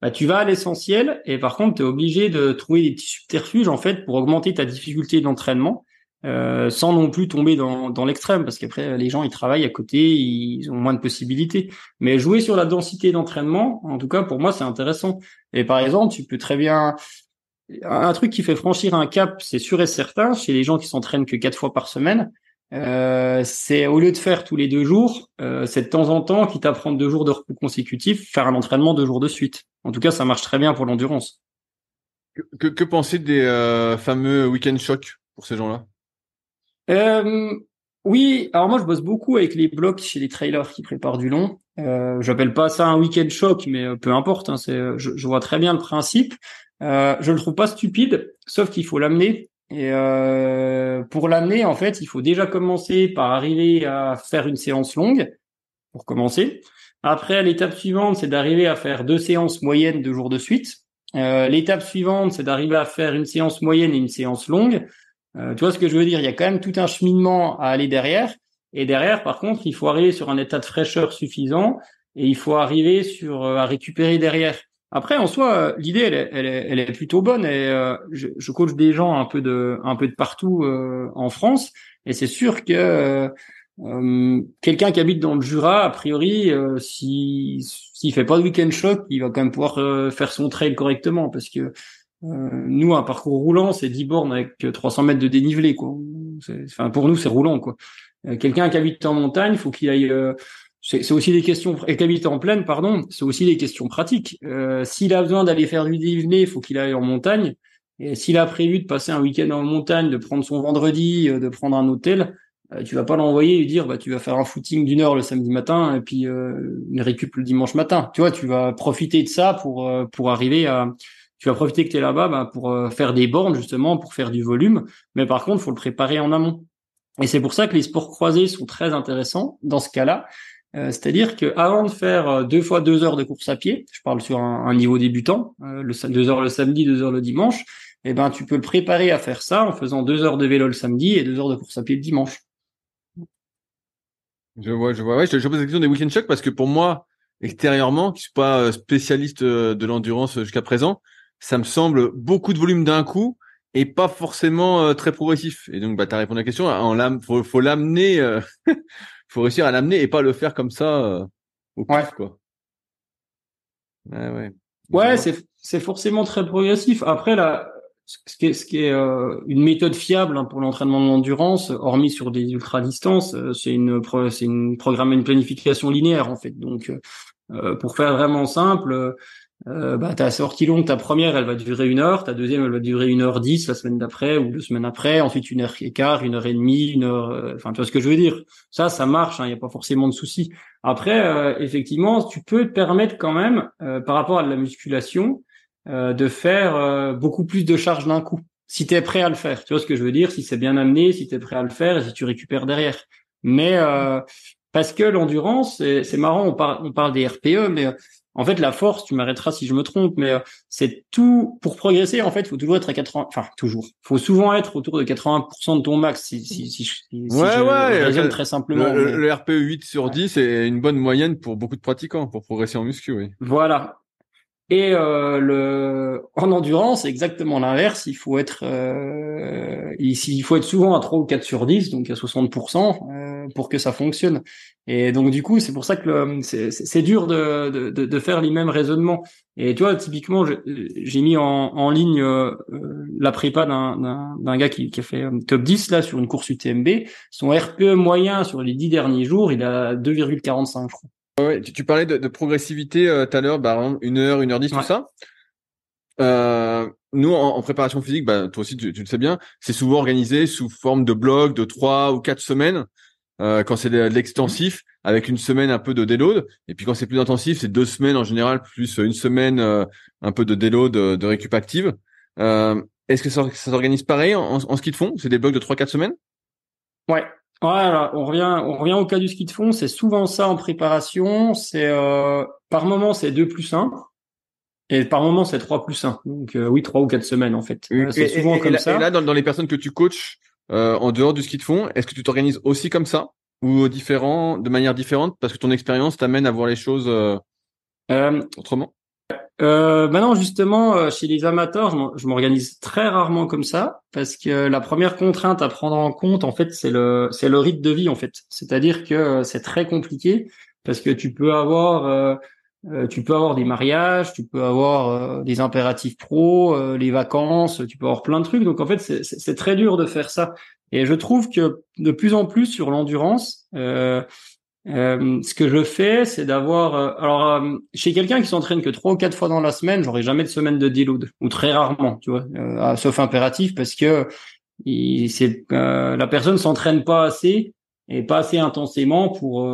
bah, tu vas à l'essentiel et par contre, tu es obligé de trouver des petits subterfuges en fait pour augmenter ta difficulté d'entraînement euh, sans non plus tomber dans, dans l'extrême parce qu'après les gens ils travaillent à côté, ils ont moins de possibilités. Mais jouer sur la densité d'entraînement, en tout cas pour moi c'est intéressant. Et par exemple, tu peux très bien un truc qui fait franchir un cap, c'est sûr et certain chez les gens qui s'entraînent que quatre fois par semaine, euh, c'est au lieu de faire tous les deux jours, euh, c'est de temps en temps, quitte à prendre deux jours de repos consécutifs, faire un entraînement deux jours de suite. En tout cas, ça marche très bien pour l'endurance. Que, que, penser des euh, fameux week-end shocks pour ces gens-là? Oui, alors moi je bosse beaucoup avec les blocs chez les trailers qui préparent du long. J'appelle pas ça un week-end shock, mais peu importe. Hein, je, je, vois très bien le principe. je le trouve pas stupide, sauf qu'il faut l'amener et euh, pour l'amener, en fait, il faut déjà commencer par arriver à faire une séance longue, pour commencer. Après, l'étape suivante, c'est d'arriver à faire deux séances moyennes de jours de suite. Euh, l'étape suivante, c'est d'arriver à faire une séance moyenne et une séance longue. Euh, tu vois ce que je veux dire? Il y a quand même tout un cheminement à aller derrière. Et derrière, par contre, il faut arriver sur un état de fraîcheur suffisant et il faut arriver sur à récupérer derrière. Après, en soi, euh, l'idée, elle est, elle, elle est, plutôt bonne. Et euh, je, je, coach des gens un peu de, un peu de partout euh, en France. Et c'est sûr que quelqu'un qui habite dans le Jura, a priori, si s'il fait pas de week-end choc, il va quand même pouvoir faire son trail correctement, parce que nous, un parcours roulant, c'est 10 bornes avec 300 mètres de dénivelé. Quoi. Enfin, pour nous, c'est roulant. quoi. quelqu'un qui habite en montagne, faut qu'il aille c'est aussi des questions et en pleine, pardon, c'est aussi des questions pratiques. Euh, s'il a besoin d'aller faire du dénivelé, il faut qu'il aille en montagne. Et s'il a prévu de passer un week-end en montagne, de prendre son vendredi, euh, de prendre un hôtel, euh, tu vas pas l'envoyer et lui dire bah tu vas faire un footing d'une heure le samedi matin et puis euh, une récup le dimanche matin. Tu vois, tu vas profiter de ça pour pour arriver à tu vas profiter que tu es là-bas bah, pour faire des bornes justement, pour faire du volume. Mais par contre, faut le préparer en amont. Et c'est pour ça que les sports croisés sont très intéressants dans ce cas-là, euh, c'est-à-dire que avant de faire euh, deux fois deux heures de course à pied, je parle sur un, niveau débutant, euh, deux heures le samedi, deux heures le dimanche, eh ben tu peux le préparer à faire ça en faisant deux heures de vélo le samedi et deux heures de course à pied le dimanche. Je vois, je vois. Ouais, je, je pose la question des week-end shocks parce que pour moi, extérieurement, qui suis pas spécialiste de l'endurance jusqu'à présent, ça me semble beaucoup de volume d'un coup et pas forcément très progressif. Et donc, bah, tu as répondu à la question. En faut, faut l'amener. *laughs* faut réussir à l'amener et pas le faire comme ça euh, au ouais. quoi. Ouais, ouais. Ouais, c'est c'est forcément très progressif. Après là, ce qui est, ce qui est euh, une méthode fiable hein, pour l'entraînement de l'endurance, hormis sur des ultra distances, euh, c'est une c'est une programme une planification linéaire en fait. Donc euh, pour faire vraiment simple, euh, bah, ta sortie longue, ta première, elle va durer une heure, ta deuxième, elle va durer une heure dix la semaine d'après ou deux semaines après, ensuite une heure et quart, une heure et demie, une heure, euh, enfin, tu vois ce que je veux dire. Ça, ça marche, il hein, n'y a pas forcément de souci. Après, euh, effectivement, tu peux te permettre quand même, euh, par rapport à la musculation, de faire beaucoup plus de charges d'un coup. Si tu es prêt à le faire, tu vois ce que je veux dire, si c'est bien amené, si tu es prêt à le faire et si tu récupères derrière. Mais parce que l'endurance, c'est marrant, on parle, on parle des RPE, mais en fait, la force, tu m'arrêteras si je me trompe, mais euh, c'est tout pour progresser. En fait, il faut toujours être à 80, enfin toujours. faut souvent être autour de 80% de ton max. Si, si, si, si ouais, je ouais, raisonne très simplement. Le, le, RPE 8 sur 10 est une bonne moyenne pour beaucoup de pratiquants pour progresser en muscu. Oui. Voilà. Et euh, le en endurance, c'est exactement l'inverse. Il faut être euh, il faut être souvent à 3 ou 4 sur 10, donc à 60% euh, pour que ça fonctionne. Et donc du coup, c'est pour ça que c'est dur de, de, de, faire les mêmes raisonnements. Et tu vois, typiquement, j'ai mis en, en ligne euh, la prépa d'un gars qui, qui, a fait top 10 là sur une course UTMB. Son RPE moyen sur les 10 derniers jours, il a 2,45 je crois. Ouais, tu, parlais de, progressivité euh, tout à l'heure, bah, une heure, une heure dix, tout ça. Euh, nous, en, préparation physique, bah, toi aussi, tu, le sais bien, c'est souvent organisé sous forme de bloc de trois ou quatre semaines. Euh, quand c'est de, l'extensif, avec une semaine un peu de déload. Et puis quand c'est plus intensif, c'est deux semaines en général, plus une semaine un peu de déload, de, de récup active. Est-ce que ça, ça s'organise pareil en, en, ski de fond? C'est des blocs de trois quatre semaines? Ouais, voilà, on revient, on revient au cas du ski de fond. C'est souvent ça en préparation. C'est euh, par moment c'est 2 plus 1 et par moment c'est 3 plus 1. Donc euh, oui, 3 ou 4 semaines en fait. Euh, c'est souvent comme ça. Et là, dans, les personnes que tu coaches en dehors du ski de fond, est-ce que tu t'organises aussi comme ça? Ou différent, de manière différente? Parce que ton expérience t'amène à voir les choses autrement? Euh, maintenant, justement, euh, chez les amateurs, je m'organise très rarement comme ça parce que la première contrainte à prendre en compte, en fait, c'est le c'est le rythme de vie, en fait. C'est-à-dire que euh, c'est très compliqué parce que tu peux avoir euh, tu peux avoir des mariages, tu peux avoir des impératifs pro, les vacances, tu peux avoir plein de trucs. Donc en fait, c'est très dur de faire ça. Et je trouve que de plus en plus sur l'endurance, euh, euh, ce que je fais, c'est d'avoir. Euh, alors, euh, chez quelqu'un qui s'entraîne que trois ou quatre fois dans la semaine, j'aurai jamais de semaine de deload ou très rarement, tu vois, sauf impératif parce que c'est la personne s'entraîne pas assez et pas assez intensément pour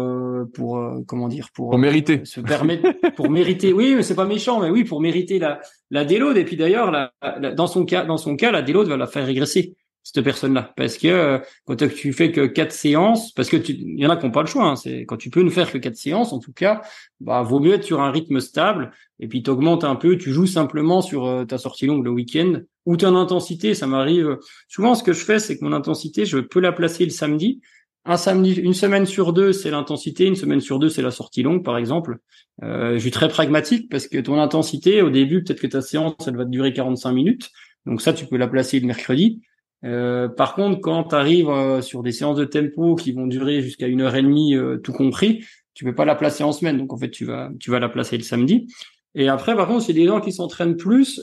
pour comment dire pour, pour mériter. se permettre pour mériter. Oui mais c'est pas méchant mais oui pour mériter la la déload. Et puis d'ailleurs la, dans son cas dans son cas la déload va la faire régresser cette personne-là. Parce que euh, quand tu fais que quatre séances parce que il y en a qui n'ont pas le choix hein, c'est quand tu peux ne faire que quatre séances en tout cas bah vaut mieux être sur un rythme stable et puis tu augmentes un peu tu joues simplement sur euh, ta sortie longue le week-end ou ton intensité. Ça m'arrive souvent ce que je fais c'est que mon intensité je peux la placer le samedi. Un samedi une semaine sur deux c'est l'intensité. Une semaine sur deux c'est la sortie longue par exemple. Euh, je suis très pragmatique parce que ton intensité au début peut-être que ta séance elle va durer 45 minutes. Donc ça tu peux la placer le mercredi euh, par contre, quand tu arrives euh, sur des séances de tempo qui vont durer jusqu'à une heure et demie, euh, tout compris, tu peux pas la placer en semaine. Donc en fait, tu vas tu vas la placer le samedi. Et après, par contre, c'est des gens qui s'entraînent plus.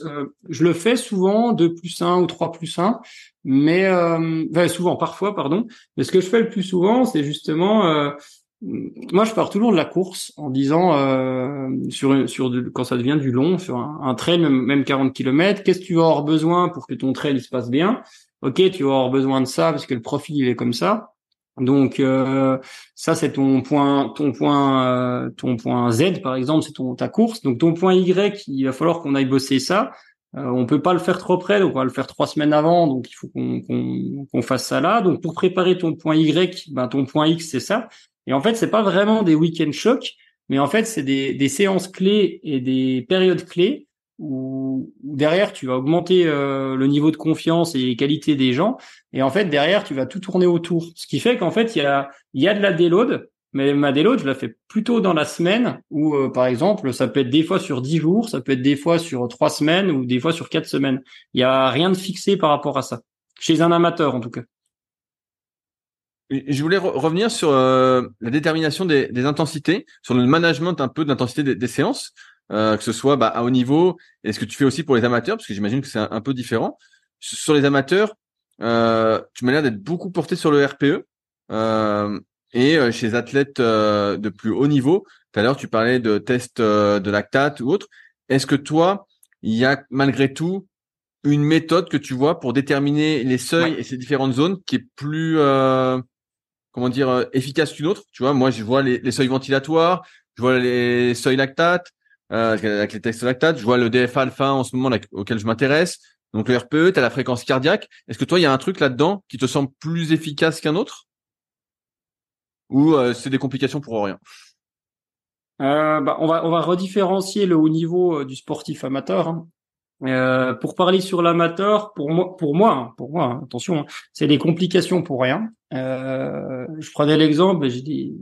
je le fais souvent 2 plus 1 ou 3 plus 1, mais souvent, parfois, pardon. Mais ce que je fais le plus souvent, c'est justement moi, je pars toujours de la course en disant sur sur quand ça devient du long, sur un, un trail même 40 km, qu'est-ce que tu vas avoir besoin pour que ton trail se passe bien? Ok, tu vas avoir besoin de ça parce que le profil il est comme ça. Donc euh, ça c'est ton point, ton point, euh, ton point Z par exemple, c'est ton ta course. Donc ton point Y, il va falloir qu'on aille bosser ça. Euh, on peut pas le faire trop près, donc on va le faire trois semaines avant. Donc il faut qu'on qu'on fasse ça là. Donc pour préparer ton point Y, ben ton point X c'est ça. Et en fait c'est pas vraiment des week-end chocs, mais en fait c'est des, des séances clés et des périodes clés où, derrière tu vas augmenter euh, le niveau de confiance et les qualités des gens. Et en fait derrière tu vas tout tourner autour. Ce qui fait qu'en fait il y a il y a de la déload mais ma déload je la fais plutôt dans la semaine où euh, par exemple ça peut être des fois sur dix jours ça peut être des fois sur trois semaines ou des fois sur quatre semaines. Il y a rien de fixé par rapport à ça. Chez un amateur en tout cas. Je voulais revenir sur euh, la détermination des, des, intensités, sur le management un peu d'intensité des, des séances. Euh, que ce soit bah, à haut niveau, et ce que tu fais aussi pour les amateurs, parce que j'imagine que c'est un, peu différent. Sur les amateurs, euh, tu m'as l'air d'être beaucoup porté sur le RPE. Euh, et euh, chez les athlètes euh, de plus haut niveau, tout à l'heure tu parlais de tests de lactate ou autre. Est-ce que toi, il y a malgré tout une méthode que tu vois pour déterminer les seuils et ces différentes zones qui est plus comment dire efficace qu'une autre? Tu vois, moi je vois les, les, seuils ventilatoires, je vois les seuils lactates, euh, avec les textes lactates. Je vois le DF alpha en ce moment auquel je m'intéresse. Donc le RPE, tu as la fréquence cardiaque. Est-ce que toi, il y a un truc là-dedans qui te semble plus efficace qu'un autre? Ou euh, c'est des complications pour rien? Euh, bah, on va on va redifférencier le haut niveau du sportif amateur. Hein. Euh, pour parler sur l'amateur, pour moi, pour moi, hein, pour moi, hein, attention, c'est des complications pour rien. Euh, je prenais l'exemple, j'ai des,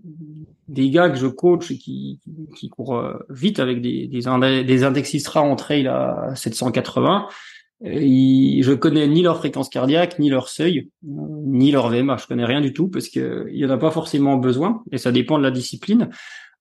des gars que je coach qui, qui courent euh, vite avec des, des, des index en trail à 780. Et je connais ni leur fréquence cardiaque, ni leur seuil, ni leur VMA. Je connais rien du tout parce que il en a pas forcément besoin et ça dépend de la discipline.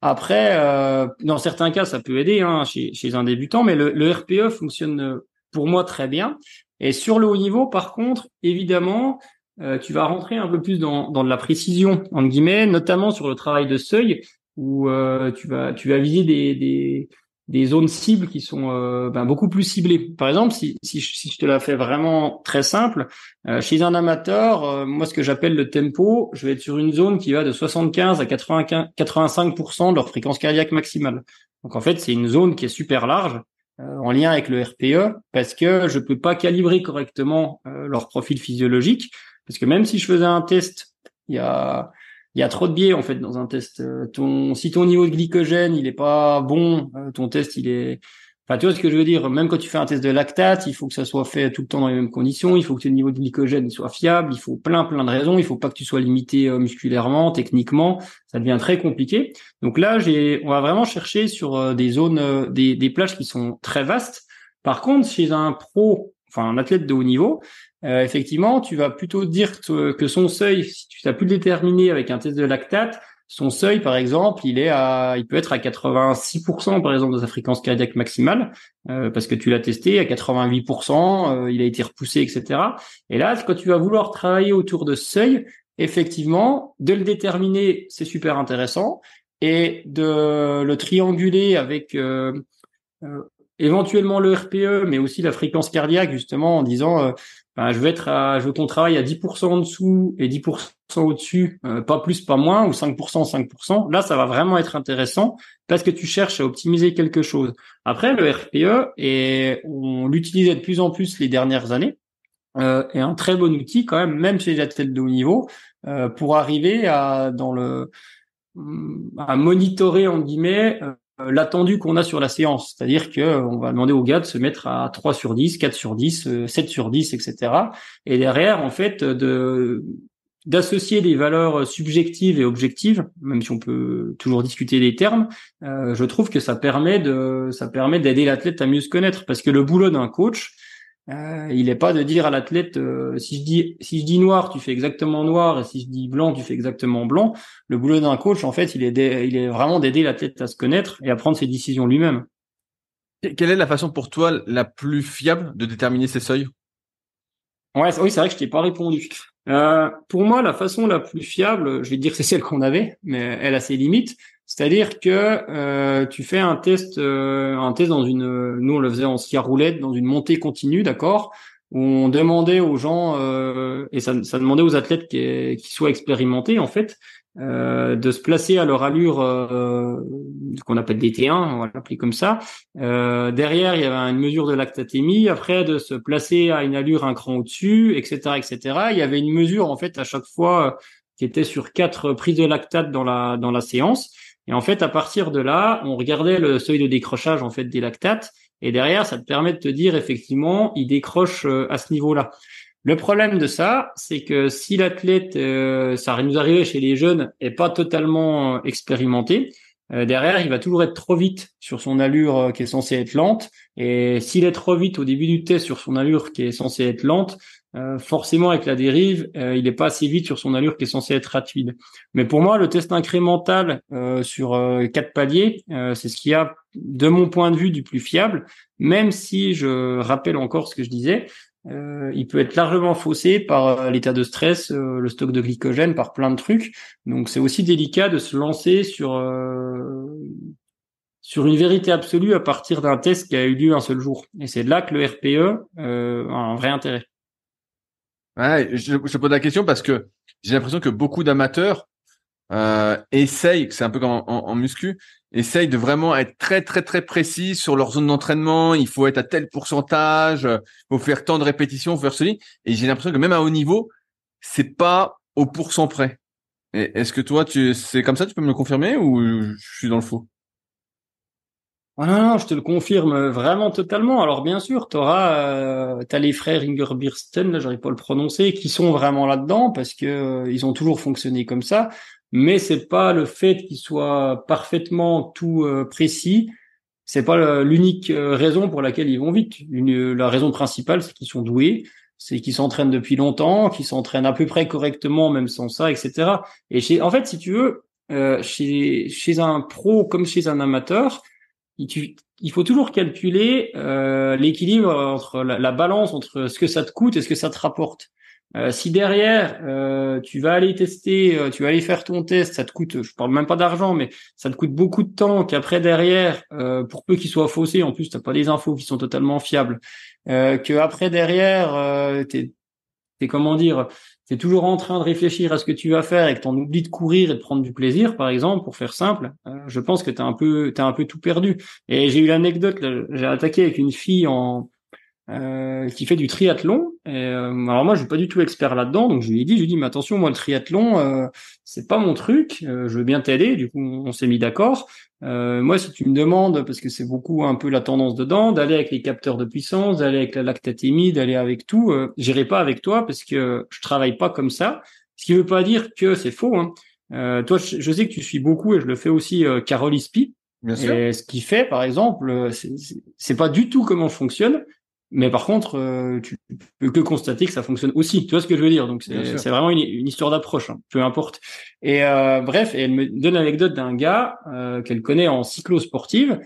Après, euh, dans certains cas, ça peut aider hein, chez, chez, un débutant, mais le, le, RPE fonctionne euh, pour moi très bien. Et sur le haut niveau, par contre, évidemment, euh, tu vas rentrer un peu plus dans, dans de la précision, entre guillemets, notamment sur le travail de seuil, où euh, tu vas tu vas viser des, des, des zones cibles qui sont euh, ben, beaucoup plus ciblées. Par exemple, si, si, si je te la fais vraiment très simple, euh, chez un amateur, euh, moi ce que j'appelle le tempo, je vais être sur une zone qui va de 75 à 95, 85% de leur fréquence cardiaque maximale. Donc en fait, c'est une zone qui est super large en lien avec le RPE parce que je peux pas calibrer correctement leur profil physiologique parce que même si je faisais un test il y a y a trop de biais en fait dans un test. Euh, si ton niveau de glycogène il est pas bon, euh, ton test il est. Enfin, tu vois ce que je veux dire? Même quand tu fais un test de lactate, il faut que ça soit fait tout le temps dans les mêmes conditions. Il faut que ton niveau de glycogène soit fiable. Il faut plein plein de raisons. Il faut pas que tu sois limité euh, musculairement, techniquement. Ça devient très compliqué. Donc là, j'ai, on va vraiment chercher sur des zones, des, des plages qui sont très vastes. Par contre, chez un pro, enfin un athlète de haut niveau, euh, effectivement, tu vas plutôt dire que son seuil, si tu as pu le déterminer avec un test de lactate, son seuil, par exemple, il est à, il peut être à 86% par exemple de sa fréquence cardiaque maximale, euh, parce que tu l'as testé à 88%, euh, il a été repoussé, etc. Et là, quand tu vas vouloir travailler autour de ce seuil, effectivement, de le déterminer, c'est super intéressant, et de le trianguler avec éventuellement le RPE, mais aussi la fréquence cardiaque, justement, en disant je veux être à, je veux qu'on travaille à 10% en dessous et 10% au-dessus, euh, pas plus, pas moins, ou 5%, 5%. Là, ça va vraiment être intéressant parce que tu cherches à optimiser quelque chose. Après, le RPE, et on l'utilisait de plus en plus les dernières années, euh, est un très bon outil quand même, même chez les athlètes de haut niveau, euh, pour arriver à dans le à monitorer en guillemets euh, euh, l'attendu qu'on a sur la séance. C'est-à-dire que euh, va demander aux gars de se mettre à 3 sur 10, 4 sur 10, 7 euh, sur 10, etc. Et derrière, en fait, de d'associer des valeurs subjectives et objectives, même si on peut toujours discuter des termes, je trouve que ça permet de ça permet d'aider l'athlète à mieux se connaître parce que le boulot d'un coach, euh, il n'est pas de dire à l'athlète euh, si je dis si je dis noir, tu fais exactement noir, et si je dis blanc, tu fais exactement blanc. Le boulot d'un coach, en fait, il est il est vraiment d'aider l'athlète à se connaître et à prendre ses décisions lui-même. Quelle est la façon pour toi la plus fiable de déterminer ces seuils? Ouais, oui, c'est vrai que je t'ai pas répondu. Euh, pour moi, la façon la plus fiable, je vais dire c'est celle qu'on avait, mais elle a ses limites. C'est-à-dire que euh, tu fais un test, euh, un test dans une, nous on le faisait en ski roulette, dans une montée continue, d'accord, où on demandait aux gens euh, et ça, ça, demandait aux athlètes qui, qui soient expérimentés en fait, euh, de se placer à leur allure euh, qu'on appelle DT1, on va l'appeler comme ça. Euh, derrière, il y avait une mesure de lactatémie. Après, de se placer à une allure un cran au-dessus, etc., etc. Il y avait une mesure en fait à chaque fois qui était sur quatre prises de lactate dans la dans la séance. Et en fait, à partir de là, on regardait le seuil de décrochage en fait des lactates, et derrière, ça te permet de te dire effectivement, il décroche euh, à ce niveau-là. Le problème de ça, c'est que si l'athlète, euh, ça nous arrivait chez les jeunes, est pas totalement euh, expérimenté, derrière, il va toujours être trop vite sur son allure qui est censée être lente. Et s'il est trop vite au début du test sur son allure qui est censée être lente, euh, forcément avec la dérive, euh, il n'est pas assez vite sur son allure qui est censée être rapide. Mais pour moi, le test incrémental euh, sur quatre paliers, c'est ce qu'il y a, de mon point de vue, du plus fiable. Même si je rappelle encore ce que je disais, il peut être largement faussé par l'état de stress, le stock de glycogène, par plein de trucs. Donc c'est aussi délicat de se lancer sur sur une vérité absolue à partir d'un test qui a eu lieu un seul jour. Et c'est là que le RPE a un vrai intérêt. Ouais, je, je pose la question parce que j'ai l'impression que beaucoup d'amateurs euh, essayent, c'est un peu comme en, en, muscu, essayent de vraiment être très très très précis sur leur zone d'entraînement. Il faut être à tel pourcentage, faut faire tant de répétitions, faut faire ceci. Et j'ai l'impression que même à haut niveau, c'est pas au pourcent près. Est-ce que toi, tu c'est comme ça, tu peux me le confirmer ou je suis dans le faux? Oh non, non, je te le confirme vraiment totalement. Alors bien sûr, tu euh, les frères Ingerbirsten, là j'arrive pas à le prononcer, qui sont vraiment là-dedans parce que euh, ils ont toujours fonctionné comme ça. Mais c'est pas le fait qu'ils soient parfaitement tout euh, précis. C'est pas l'unique euh, raison pour laquelle ils vont vite. La raison principale, c'est qu'ils sont doués, c'est qu'ils s'entraînent depuis longtemps, qu'ils s'entraînent à peu près correctement, même sans ça, etc. Et chez, en fait, si tu veux, euh, chez, chez un pro comme chez un amateur, il, faut toujours calculer euh, l'équilibre entre la, balance entre ce que ça te coûte et ce que ça te rapporte. Euh, si derrière euh, tu vas aller tester, tu vas aller faire ton test, ça te coûte, je parle même pas d'argent, mais ça te coûte beaucoup de temps. Qu'après derrière, pour peu qu'il soit faussé, en plus t'as pas des infos qui sont totalement fiables. que après derrière, t'es, t'es comment dire, tu es toujours en train de réfléchir à ce que tu vas faire et que tu en oublies de courir et de prendre du plaisir, par exemple, pour faire simple, euh, je pense que tu as un peu t'as un peu tout perdu. Et j'ai eu l'anecdote, j'ai attaqué avec une fille en euh, qui fait du triathlon. Et, euh, alors moi, je suis pas du tout expert là-dedans, donc je lui ai dit, je lui ai dit, mais attention, moi le triathlon, euh, c'est pas mon truc. je veux bien t'aider. Du coup, on s'est mis d'accord. moi, si tu me demandes, parce que c'est beaucoup un peu la tendance dedans, d'aller avec les capteurs de puissance, d'aller avec la lactatémie, d'aller avec tout, euh, j'irai pas avec toi parce que je travaille pas comme ça. Ce qui veut pas dire que c'est faux. Hein. toi, je, sais que tu suis beaucoup et je le fais aussi, Carole Ispi. Bien sûr. Et ce qui fait, par exemple, c'est pas du tout comment fonctionne. Mais par contre, euh, tu peux que constater que ça fonctionne aussi. Tu vois ce que je veux dire? Donc c'est vraiment une, une histoire d'approche, hein, peu importe. Et euh, bref, et elle me donne l'anecdote d'un gars euh, qu'elle connaît en cyclo sportive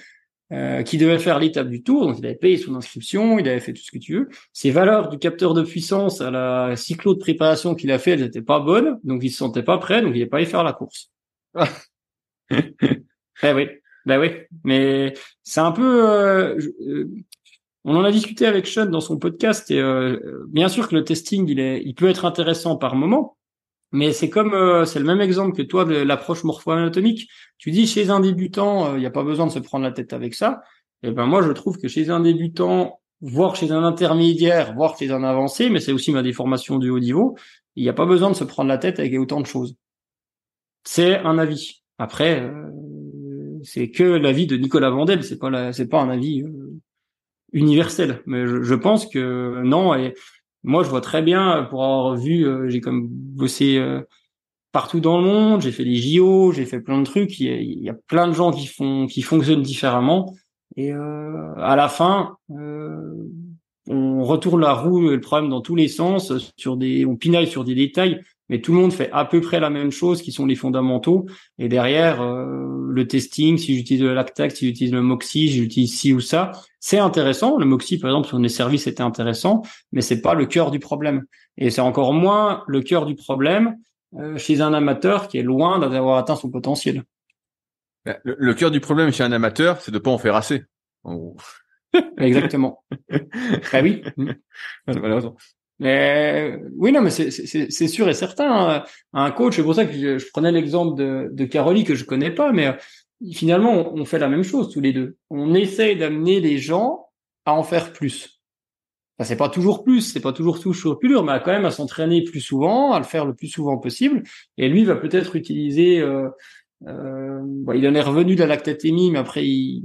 euh, qui devait faire l'étape du tour. Donc il avait payé son inscription, il avait fait tout ce que tu veux. Ses valeurs du capteur de puissance à la cyclo de préparation qu'il a fait, elles n'étaient pas bonnes, donc il se sentait pas prêt, donc il n'est pas allé faire la course. *laughs* eh oui. Ben oui, mais c'est un peu. Euh, on en a discuté avec Sean dans son podcast et euh, bien sûr que le testing il est, il peut être intéressant par moment, mais c'est comme euh, c'est le même exemple que toi de l'approche morpho-anatomique. Tu dis chez un débutant, euh, il n'y a pas besoin de se prendre la tête avec ça. Et ben moi je trouve que chez un débutant, voire chez un intermédiaire, voire chez un avancé, mais c'est aussi ma déformation du haut niveau, il n'y a pas besoin de se prendre la tête avec autant de choses. C'est un avis. Après, c'est que l'avis de Nicolas Vandel, c'est pas c'est pas un avis universel. Mais je, pense que non. Et moi, je vois très bien pour avoir vu, euh, j'ai comme bossé euh, partout dans le monde. J'ai fait des JO, j'ai fait plein de trucs. Il y, a, plein de gens qui font, qui fonctionnent différemment. Et euh, à la fin, on retourne la roue, le problème dans tous les sens. Sur des, on pinaille sur des détails mais tout le monde fait à peu près la même chose, qui sont les fondamentaux. Et derrière, euh, le testing, si j'utilise le lactac, si j'utilise le moxie, si j'utilise ci ou ça, c'est intéressant. Le moxie, par exemple, sur les services, c'était intéressant, mais c'est pas le cœur du problème. Et c'est encore moins le cœur du problème euh, chez un amateur qui est loin d'avoir atteint son potentiel. Bah, le, cœur du problème chez un amateur, c'est de pas en faire assez. Exactement. *laughs* ah oui. Malheureusement. Mais oui, non, mais c'est sûr et certain. Hein. Un coach, c'est pour ça que je, prenais l'exemple de, de que je connais pas, mais euh, finalement, on, fait la même chose tous les deux. On essaye d'amener les gens à en faire plus. Enfin, c'est pas toujours plus, c'est pas toujours toujours plus dur, mais quand même à s'entraîner plus souvent, à le faire le plus souvent possible. Et lui va peut-être utiliser euh, euh, bon, il en est revenu de la lactatémie, mais après, il,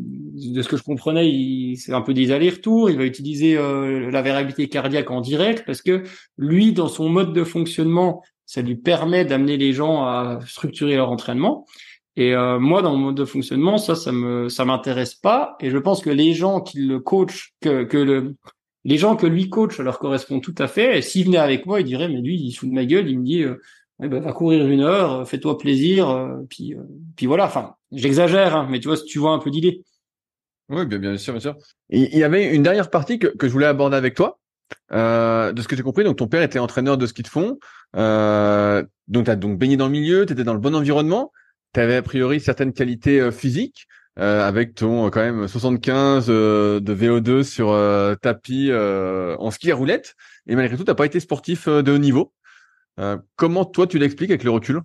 de ce que je comprenais, il, c'est un peu des allers-retours. Il va utiliser euh, la variabilité cardiaque en direct parce que lui, dans son mode de fonctionnement, ça lui permet d'amener les gens à structurer leur entraînement. Et euh, moi, dans mon mode de fonctionnement, ça, ça me, ça m'intéresse pas. Et je pense que les gens qui le coachent, que, que le, les gens que lui coach, leur correspond tout à fait. Et s'il venait avec moi, il dirait, mais lui, il fout de ma gueule. Il me dit, eh ben, va courir une heure, euh, fais-toi plaisir, euh, puis, euh, puis voilà. Enfin, j'exagère, hein, mais tu vois, tu vois un peu d'idée. Oui, bien, bien sûr, bien sûr. Il y avait une dernière partie que, que je voulais aborder avec toi. Euh, de ce que j'ai compris, donc ton père était entraîneur de ski de fond, euh, donc tu as donc baigné dans le milieu, tu étais dans le bon environnement, tu avais a priori certaines qualités physiques, euh, avec ton quand même 75 de VO2 sur tapis en ski à roulette, et malgré tout, tu pas été sportif de haut niveau. Euh, comment toi tu l'expliques avec le recul?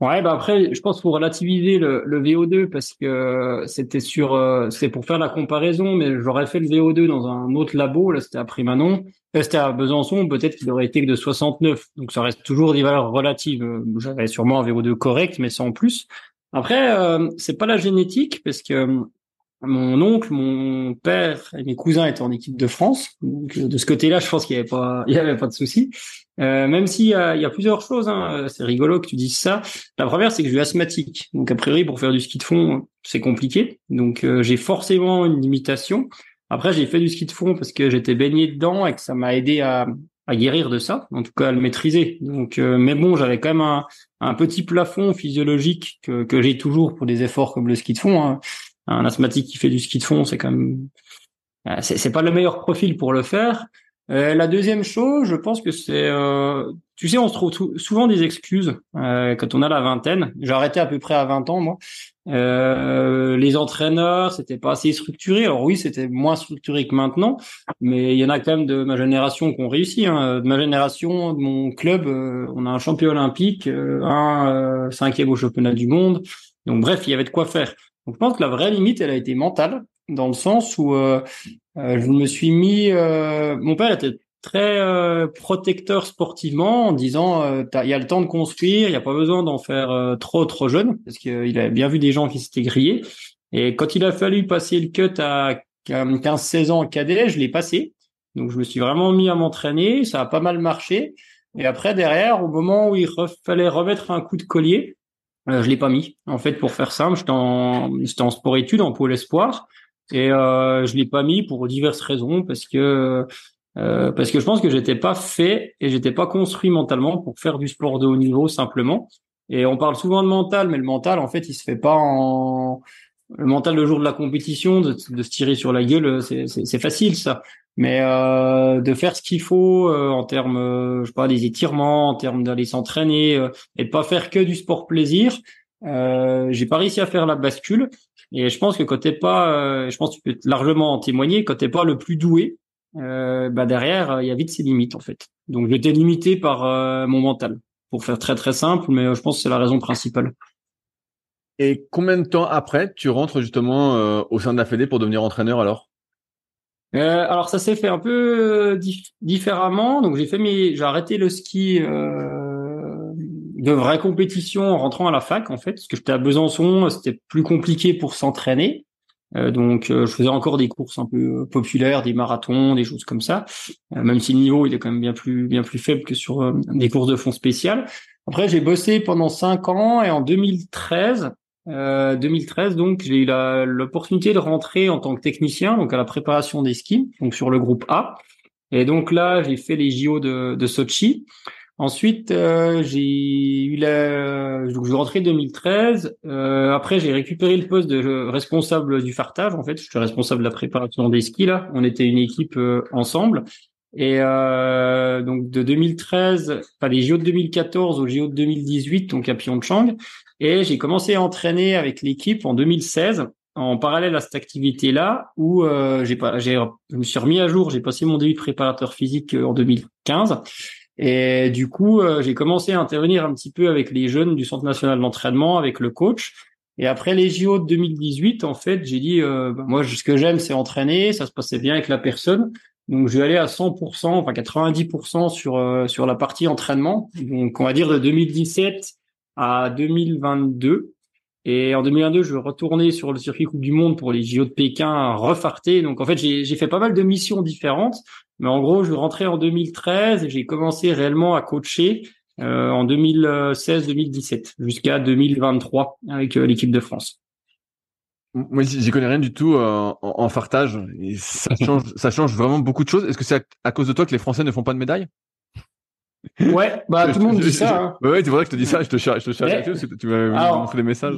Ouais, bah après, je pense faut relativiser le, le, VO2 parce que c'était sur, euh, c'est pour faire la comparaison, mais j'aurais fait le VO2 dans un autre labo, là c'était à Primanon, c'était à Besançon, peut-être qu'il aurait été que de 69, donc ça reste toujours des valeurs relatives. J'avais sûrement un VO2 correct, mais sans plus. Après, euh, c'est pas la génétique parce que mon oncle, mon père et mes cousins étaient en équipe de France. Donc de ce côté-là, je pense qu'il n'y avait pas, *laughs* avait pas de souci. Euh, même s'il y a, il y a plusieurs choses, hein, c'est rigolo que tu dises ça. La première, c'est que je suis asthmatique. Donc a priori, pour faire du ski de fond, c'est compliqué. Donc euh, j'ai forcément une limitation. Après, j'ai fait du ski de fond parce que j'étais baigné dedans et que ça m'a aidé à, à guérir de ça, en tout cas à le maîtriser. Donc, euh, mais bon, j'avais quand même un, un, petit plafond physiologique que, que j'ai toujours pour des efforts comme le ski de fond. Hein un asthmatique qui fait du ski de fond, c'est quand même euh, c'est pas le meilleur profil pour le faire. Euh, la deuxième chose, je pense que c'est, euh, tu sais, on se trouve souvent des excuses euh, quand on a la vingtaine. J'ai arrêté à peu près à 20 ans, moi. Euh, les entraîneurs, c'était pas assez structuré. Alors oui, c'était moins structuré que maintenant, mais il y en a quand même de ma génération qui ont réussi. Hein. De ma génération, de mon club, on a un champion olympique, un cinquième au championnat du monde. Donc bref, il y avait de quoi faire. Donc je pense que la vraie limite, elle a été mentale, dans le sens où euh, euh, je me suis mis. Euh, mon père était très protecteur sportivement en disant il y a le temps de construire, il n'y a pas besoin d'en faire trop trop jeune parce qu'il avait bien vu des gens qui s'étaient grillés. Et quand il a fallu passer le cut à 15-16 ans en cadet, je l'ai passé. Donc je me suis vraiment mis à m'entraîner, ça a pas mal marché. Et après derrière, au moment où il fallait remettre un coup de collier, euh, je l'ai pas mis. En fait, pour faire simple, j'étais en, j'étais en sport études, en pôle espoir, et euh, je l'ai pas mis pour diverses raisons, parce que euh, parce que je pense que j'étais pas fait et j'étais pas construit mentalement pour faire du sport de haut niveau simplement. Et on parle souvent de mental, mais le mental, en fait, il se fait pas en le mental le jour de la compétition, de, de se tirer sur la gueule, c'est facile ça mais euh, de faire ce qu'il faut euh, en termes, euh, je sais pas, des étirements, en termes d'aller s'entraîner euh, et de pas faire que du sport plaisir. Euh, j'ai pas réussi à faire la bascule et je pense que quand t'es pas, je pense que tu peux largement en témoigner, quand t'es pas le plus doué, bah derrière il y a vite ses limites en fait. Donc j'étais limité par mon mental pour faire très très simple, mais je pense que c'est la raison principale. Et combien de temps après tu rentres justement au sein de la Fédé pour devenir entraîneur alors? Euh, alors ça s'est fait un peu euh, différemment. Donc j'ai fait mes, j'ai arrêté le ski euh, de vraie compétition en rentrant à la fac en fait, parce que j'étais à Besançon, c'était plus compliqué pour s'entraîner. Euh, donc euh, je faisais encore des courses un peu populaires, des marathons, des choses comme ça. même si le niveau il est quand même bien plus bien plus faible que sur des courses de fond spéciales. Après j'ai bossé pendant cinq ans et en 2013 2013, euh, donc j'ai eu l'opportunité de rentrer en tant que technicien, donc à la préparation des skis, donc sur le groupe A. Et donc là, j'ai fait les JO de, de Sochi. Ensuite, euh, j'ai eu la, donc je suis rentré 2013. Euh, après, j'ai récupéré le poste de responsable du fartage. En fait, je suis responsable de la préparation des skis là. On était une équipe euh, ensemble. Et euh, donc de 2013, enfin les JO de 2014 aux JO de 2018, donc à Pyeongchang, et j'ai commencé à entraîner avec l'équipe en 2016 en parallèle à cette activité-là où euh, j'ai pas, j'ai, je me suis remis à jour. J'ai passé mon début de préparateur physique euh, en 2015 et du coup euh, j'ai commencé à intervenir un petit peu avec les jeunes du Centre national d'entraînement, avec le coach. Et après les JO de 2018, en fait, j'ai dit euh, bah, moi ce que j'aime c'est entraîner, ça se passait bien avec la personne. Donc je vais aller à 100%, enfin 90% sur sur la partie entraînement. Donc on va dire de 2017 à 2022. Et en 2022, je vais retourner sur le circuit Coupe du Monde pour les JO de Pékin refarté. Donc en fait, j'ai fait pas mal de missions différentes. Mais en gros, je rentrer en 2013 et j'ai commencé réellement à coacher euh, en 2016-2017 jusqu'à 2023 avec euh, l'équipe de France. Moi, j'y connais rien du tout euh, en, fartage. Et ça *laughs* change, ça change vraiment beaucoup de choses. Est-ce que c'est à, cause de toi que les Français ne font pas de médailles? Ouais, bah tout le monde dit ça. Hein. Ouais, c'est vrai que je te dis ça, je te cherche, je te cherche que tu m'as montré des messages.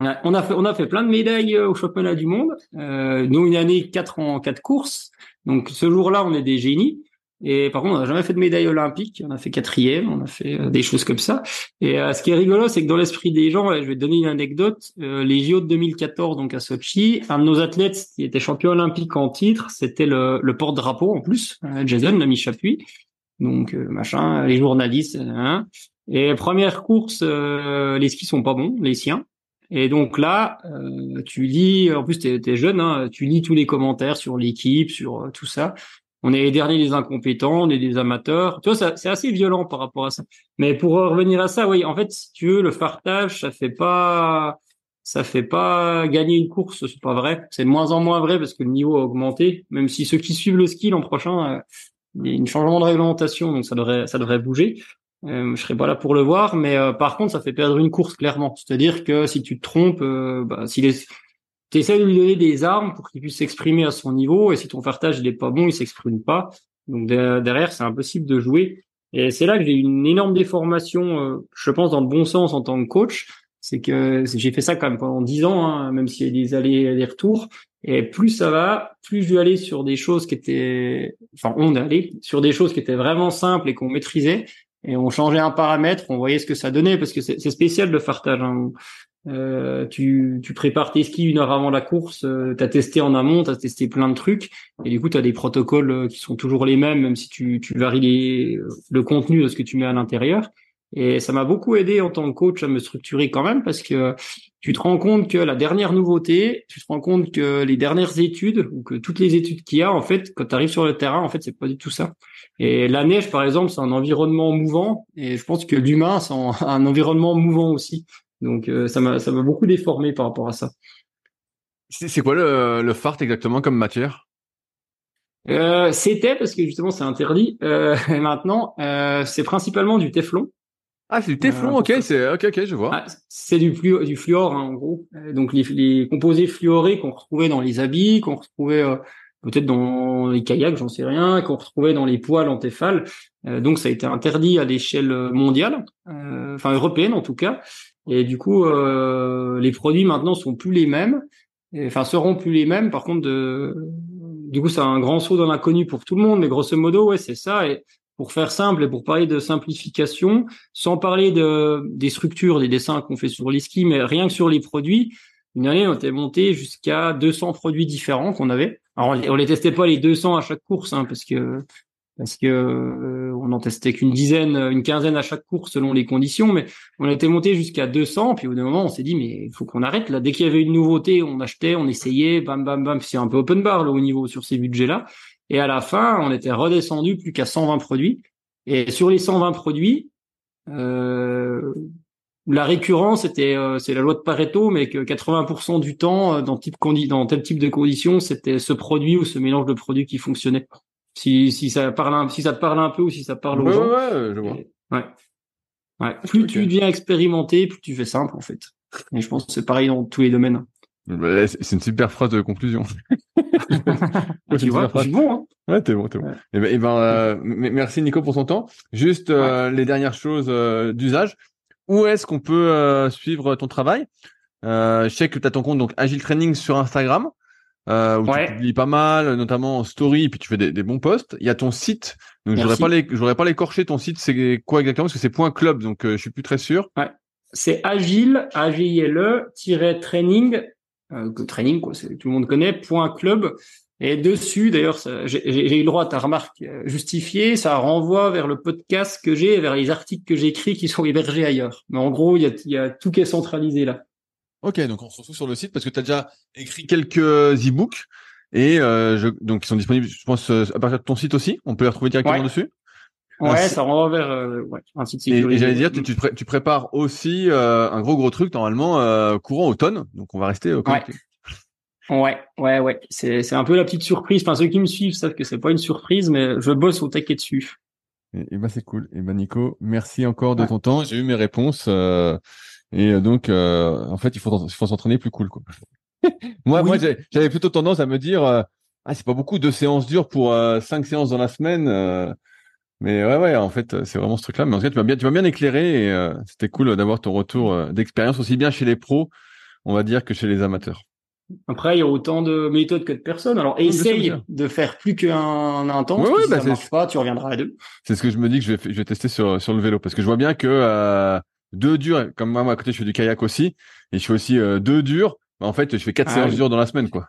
On a fait, on a fait plein de médailles euh, au championnat du monde. Euh, nous, une année, quatre en quatre courses. Donc, ce jour-là, on est des génies. Et par contre, on n'a jamais fait de médaille olympique. On a fait quatrième, on a fait euh, des choses comme ça. Et euh, ce qui est rigolo, c'est que dans l'esprit des gens, je vais te donner une anecdote. les JO de 2014, donc à Sochi, un de nos athlètes qui était champion olympique en titre, c'était le, le porte-drapeau en plus, Jason, l'ami Chapuis donc euh, machin, les journalistes. Hein. Et première course, euh, les skis sont pas bons, les siens. Et donc là, euh, tu lis, en plus tu es, jeune, hein, tu lis tous les commentaires sur l'équipe, sur tout ça. On est les derniers des incompétents, on des amateurs. Tu vois, c'est assez violent par rapport à ça. Mais pour revenir à ça, oui, en fait, si tu veux, le fartage, ça fait pas ça fait pas gagner une course, c'est pas vrai. C'est de moins en moins vrai parce que le niveau a augmenté. Même si ceux qui suivent le ski l'an prochain, euh, il y a un changement de réglementation, donc ça devrait ça devrait bouger. Euh, je serai pas là pour le voir, mais euh, par contre, ça fait perdre une course clairement. C'est-à-dire que si tu te trompes, euh, bah, si les tu essaies de lui donner des armes pour qu'il puisse s'exprimer à son niveau, et si ton fartage il est pas bon, il s'exprime pas. Donc derrière, c'est impossible de jouer. Et c'est là que j'ai une énorme déformation, euh, je pense, dans le bon sens en tant que coach. C'est que j'ai fait ça quand même pendant dix ans, hein, même s'il y a des allers et des retours. Et plus ça va, plus je vais aller sur des choses qui étaient, enfin, on allait sur des choses qui étaient vraiment simples et qu'on maîtrisait. Et on changeait un paramètre, on voyait ce que ça donnait, parce que c'est spécial le fartage. Hein. Euh, tu, tu prépares tes skis une heure avant la course, euh, tu testé en amont, tu as testé plein de trucs, et du coup tu as des protocoles euh, qui sont toujours les mêmes, même si tu, tu varies les, le contenu de ce que tu mets à l'intérieur. Et ça m'a beaucoup aidé en tant que coach à me structurer quand même, parce que tu te rends compte que la dernière nouveauté, tu te rends compte que les dernières études, ou que toutes les études qu'il y a, en fait, quand tu arrives sur le terrain, en fait, c'est pas du tout ça. Et la neige, par exemple, c'est un environnement mouvant, et je pense que l'humain, c'est un *laughs* environnement mouvant aussi. Donc euh, ça m'a ça m'a beaucoup déformé par rapport à ça. C'est quoi le, le fart exactement comme matière? Euh, C'était parce que justement c'est interdit. Euh, *laughs* maintenant, euh, c'est principalement du téflon. Ah, c'est du téflon, ok, c'est ok, ok, je vois. Ah, c'est du, du fluor hein, en gros. Donc les, les composés fluorés qu'on retrouvait dans les habits, qu'on retrouvait peut-être dans les kayaks, j'en sais rien, qu'on retrouvait dans les poils en téfal. donc ça a été interdit à l'échelle mondiale, enfin européenne en tout cas. Et du coup, euh, les produits maintenant sont plus les mêmes, enfin seront plus les mêmes. Par contre, de, du coup, c'est un grand saut dans l'inconnu pour tout le monde. Mais grosso modo, ouais, c'est ça. Et pour faire simple et pour parler de simplification, sans parler de des structures, des dessins qu'on fait sur les skis, mais rien que sur les produits, une année, on était monté jusqu'à 200 produits différents qu'on avait. Alors, on les testait pas les 200 à chaque course, hein, parce que parce que euh, on en testait qu'une dizaine, une quinzaine à chaque course selon les conditions, mais on était monté jusqu'à 200. Puis au bout moment, on s'est dit mais il faut qu'on arrête là. Dès qu'il y avait une nouveauté, on achetait, on essayait, bam bam bam. C'est un peu open bar là au niveau sur ces budgets-là. Et à la fin, on était redescendu plus qu'à 120 produits. Et sur les 120 produits, euh, la récurrence était euh, c'est la loi de Pareto, mais que 80% du temps dans, type dans tel type de conditions, c'était ce produit ou ce mélange de produits qui fonctionnait. Si, si ça parle si ça te parle un peu ou si ça parle aux gens. Ouais, je vois. ouais. ouais. Plus tu deviens expérimenté, plus tu fais simple en fait. Et je pense que c'est pareil dans tous les domaines. Bah, c'est une super phrase de conclusion. *laughs* tu vois, c'est bon. Hein ouais, t'es bon, t'es bon. Et eh ben, eh ben euh, merci Nico pour son temps. Juste euh, les dernières choses euh, d'usage. Où est-ce qu'on peut suivre ton travail? Je sais que tu as ton compte donc Agile Training sur Instagram euh, où tu publies pas mal, notamment en story, et puis tu fais des, des bons posts. Il y a ton site, donc j'aurais pas les, j'aurais pas l'écorché. Ton site, c'est quoi exactement? Parce que c'est point club, donc euh, je suis plus très sûr. Ouais. C'est agile, a g i l e training, euh, training quoi, tout le monde connaît. Point club. Et dessus, d'ailleurs, j'ai eu le droit à ta remarque euh, justifiée, ça renvoie vers le podcast que j'ai, vers les articles que j'écris qui sont hébergés ailleurs. Mais en gros, il y a, y a tout qui est centralisé là. Ok, donc on se retrouve sur le site parce que tu as déjà écrit quelques e-books et euh, je, donc ils sont disponibles, je pense, euh, à partir de ton site aussi. On peut les retrouver directement dessus. Ouais, ça renvoie vers euh, ouais, un site sécurisé. Et, j'allais dire, tu, tu, prépares aussi euh, un gros gros truc normalement euh, courant automne, donc on va rester euh, connecté. Ouais, ouais, ouais. C'est c'est un peu la petite surprise. Enfin, ceux qui me suivent savent que c'est pas une surprise, mais je bosse au taquet dessus. Et, et ben c'est cool. Et ben Nico, merci encore de ton temps. J'ai eu mes réponses. Et donc, en fait, il faut, il faut s'entraîner plus cool. Quoi. *laughs* moi, moi, j'avais plutôt tendance à me dire, ah, c'est pas beaucoup de séances dures pour cinq séances dans la semaine. Mais ouais, ouais, en fait, c'est vraiment ce truc-là. Mais en tout cas, tu m'as bien, tu m'as bien éclairé et c'était cool d'avoir ton retour d'expérience aussi bien chez les pros, on va dire, que chez les amateurs. Après, il y a autant de méthodes que de personnes. Alors, essaye de faire plus qu'un intense. Ouais, si bah ça marche pas, tu reviendras à deux. C'est ce que je me dis que je vais, je vais tester sur, sur le vélo parce que je vois bien que deux durs, comme moi, à côté, je fais du kayak aussi, et je fais aussi euh, deux durs. Bah, en fait, je fais quatre ah séances dures dans la semaine, quoi.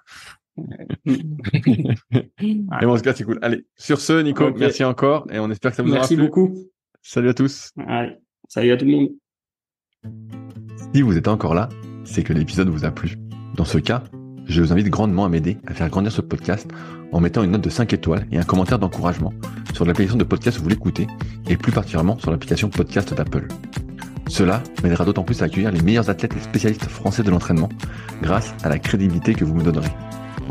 Et bon, en tout cas, c'est cool. Allez, sur ce, Nico, merci encore, et on espère que ça vous merci aura plu. Merci beaucoup. Salut à tous. Allez, salut à tout le monde. Si vous êtes encore là, c'est que l'épisode vous a plu. Dans ce cas, je vous invite grandement à m'aider à faire grandir ce podcast en mettant une note de 5 étoiles et un commentaire d'encouragement sur l'application de podcast où vous l'écoutez et plus particulièrement sur l'application podcast d'Apple. Cela m'aidera d'autant plus à accueillir les meilleurs athlètes et spécialistes français de l'entraînement grâce à la crédibilité que vous me donnerez.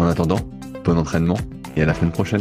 En attendant, bon entraînement et à la semaine prochaine.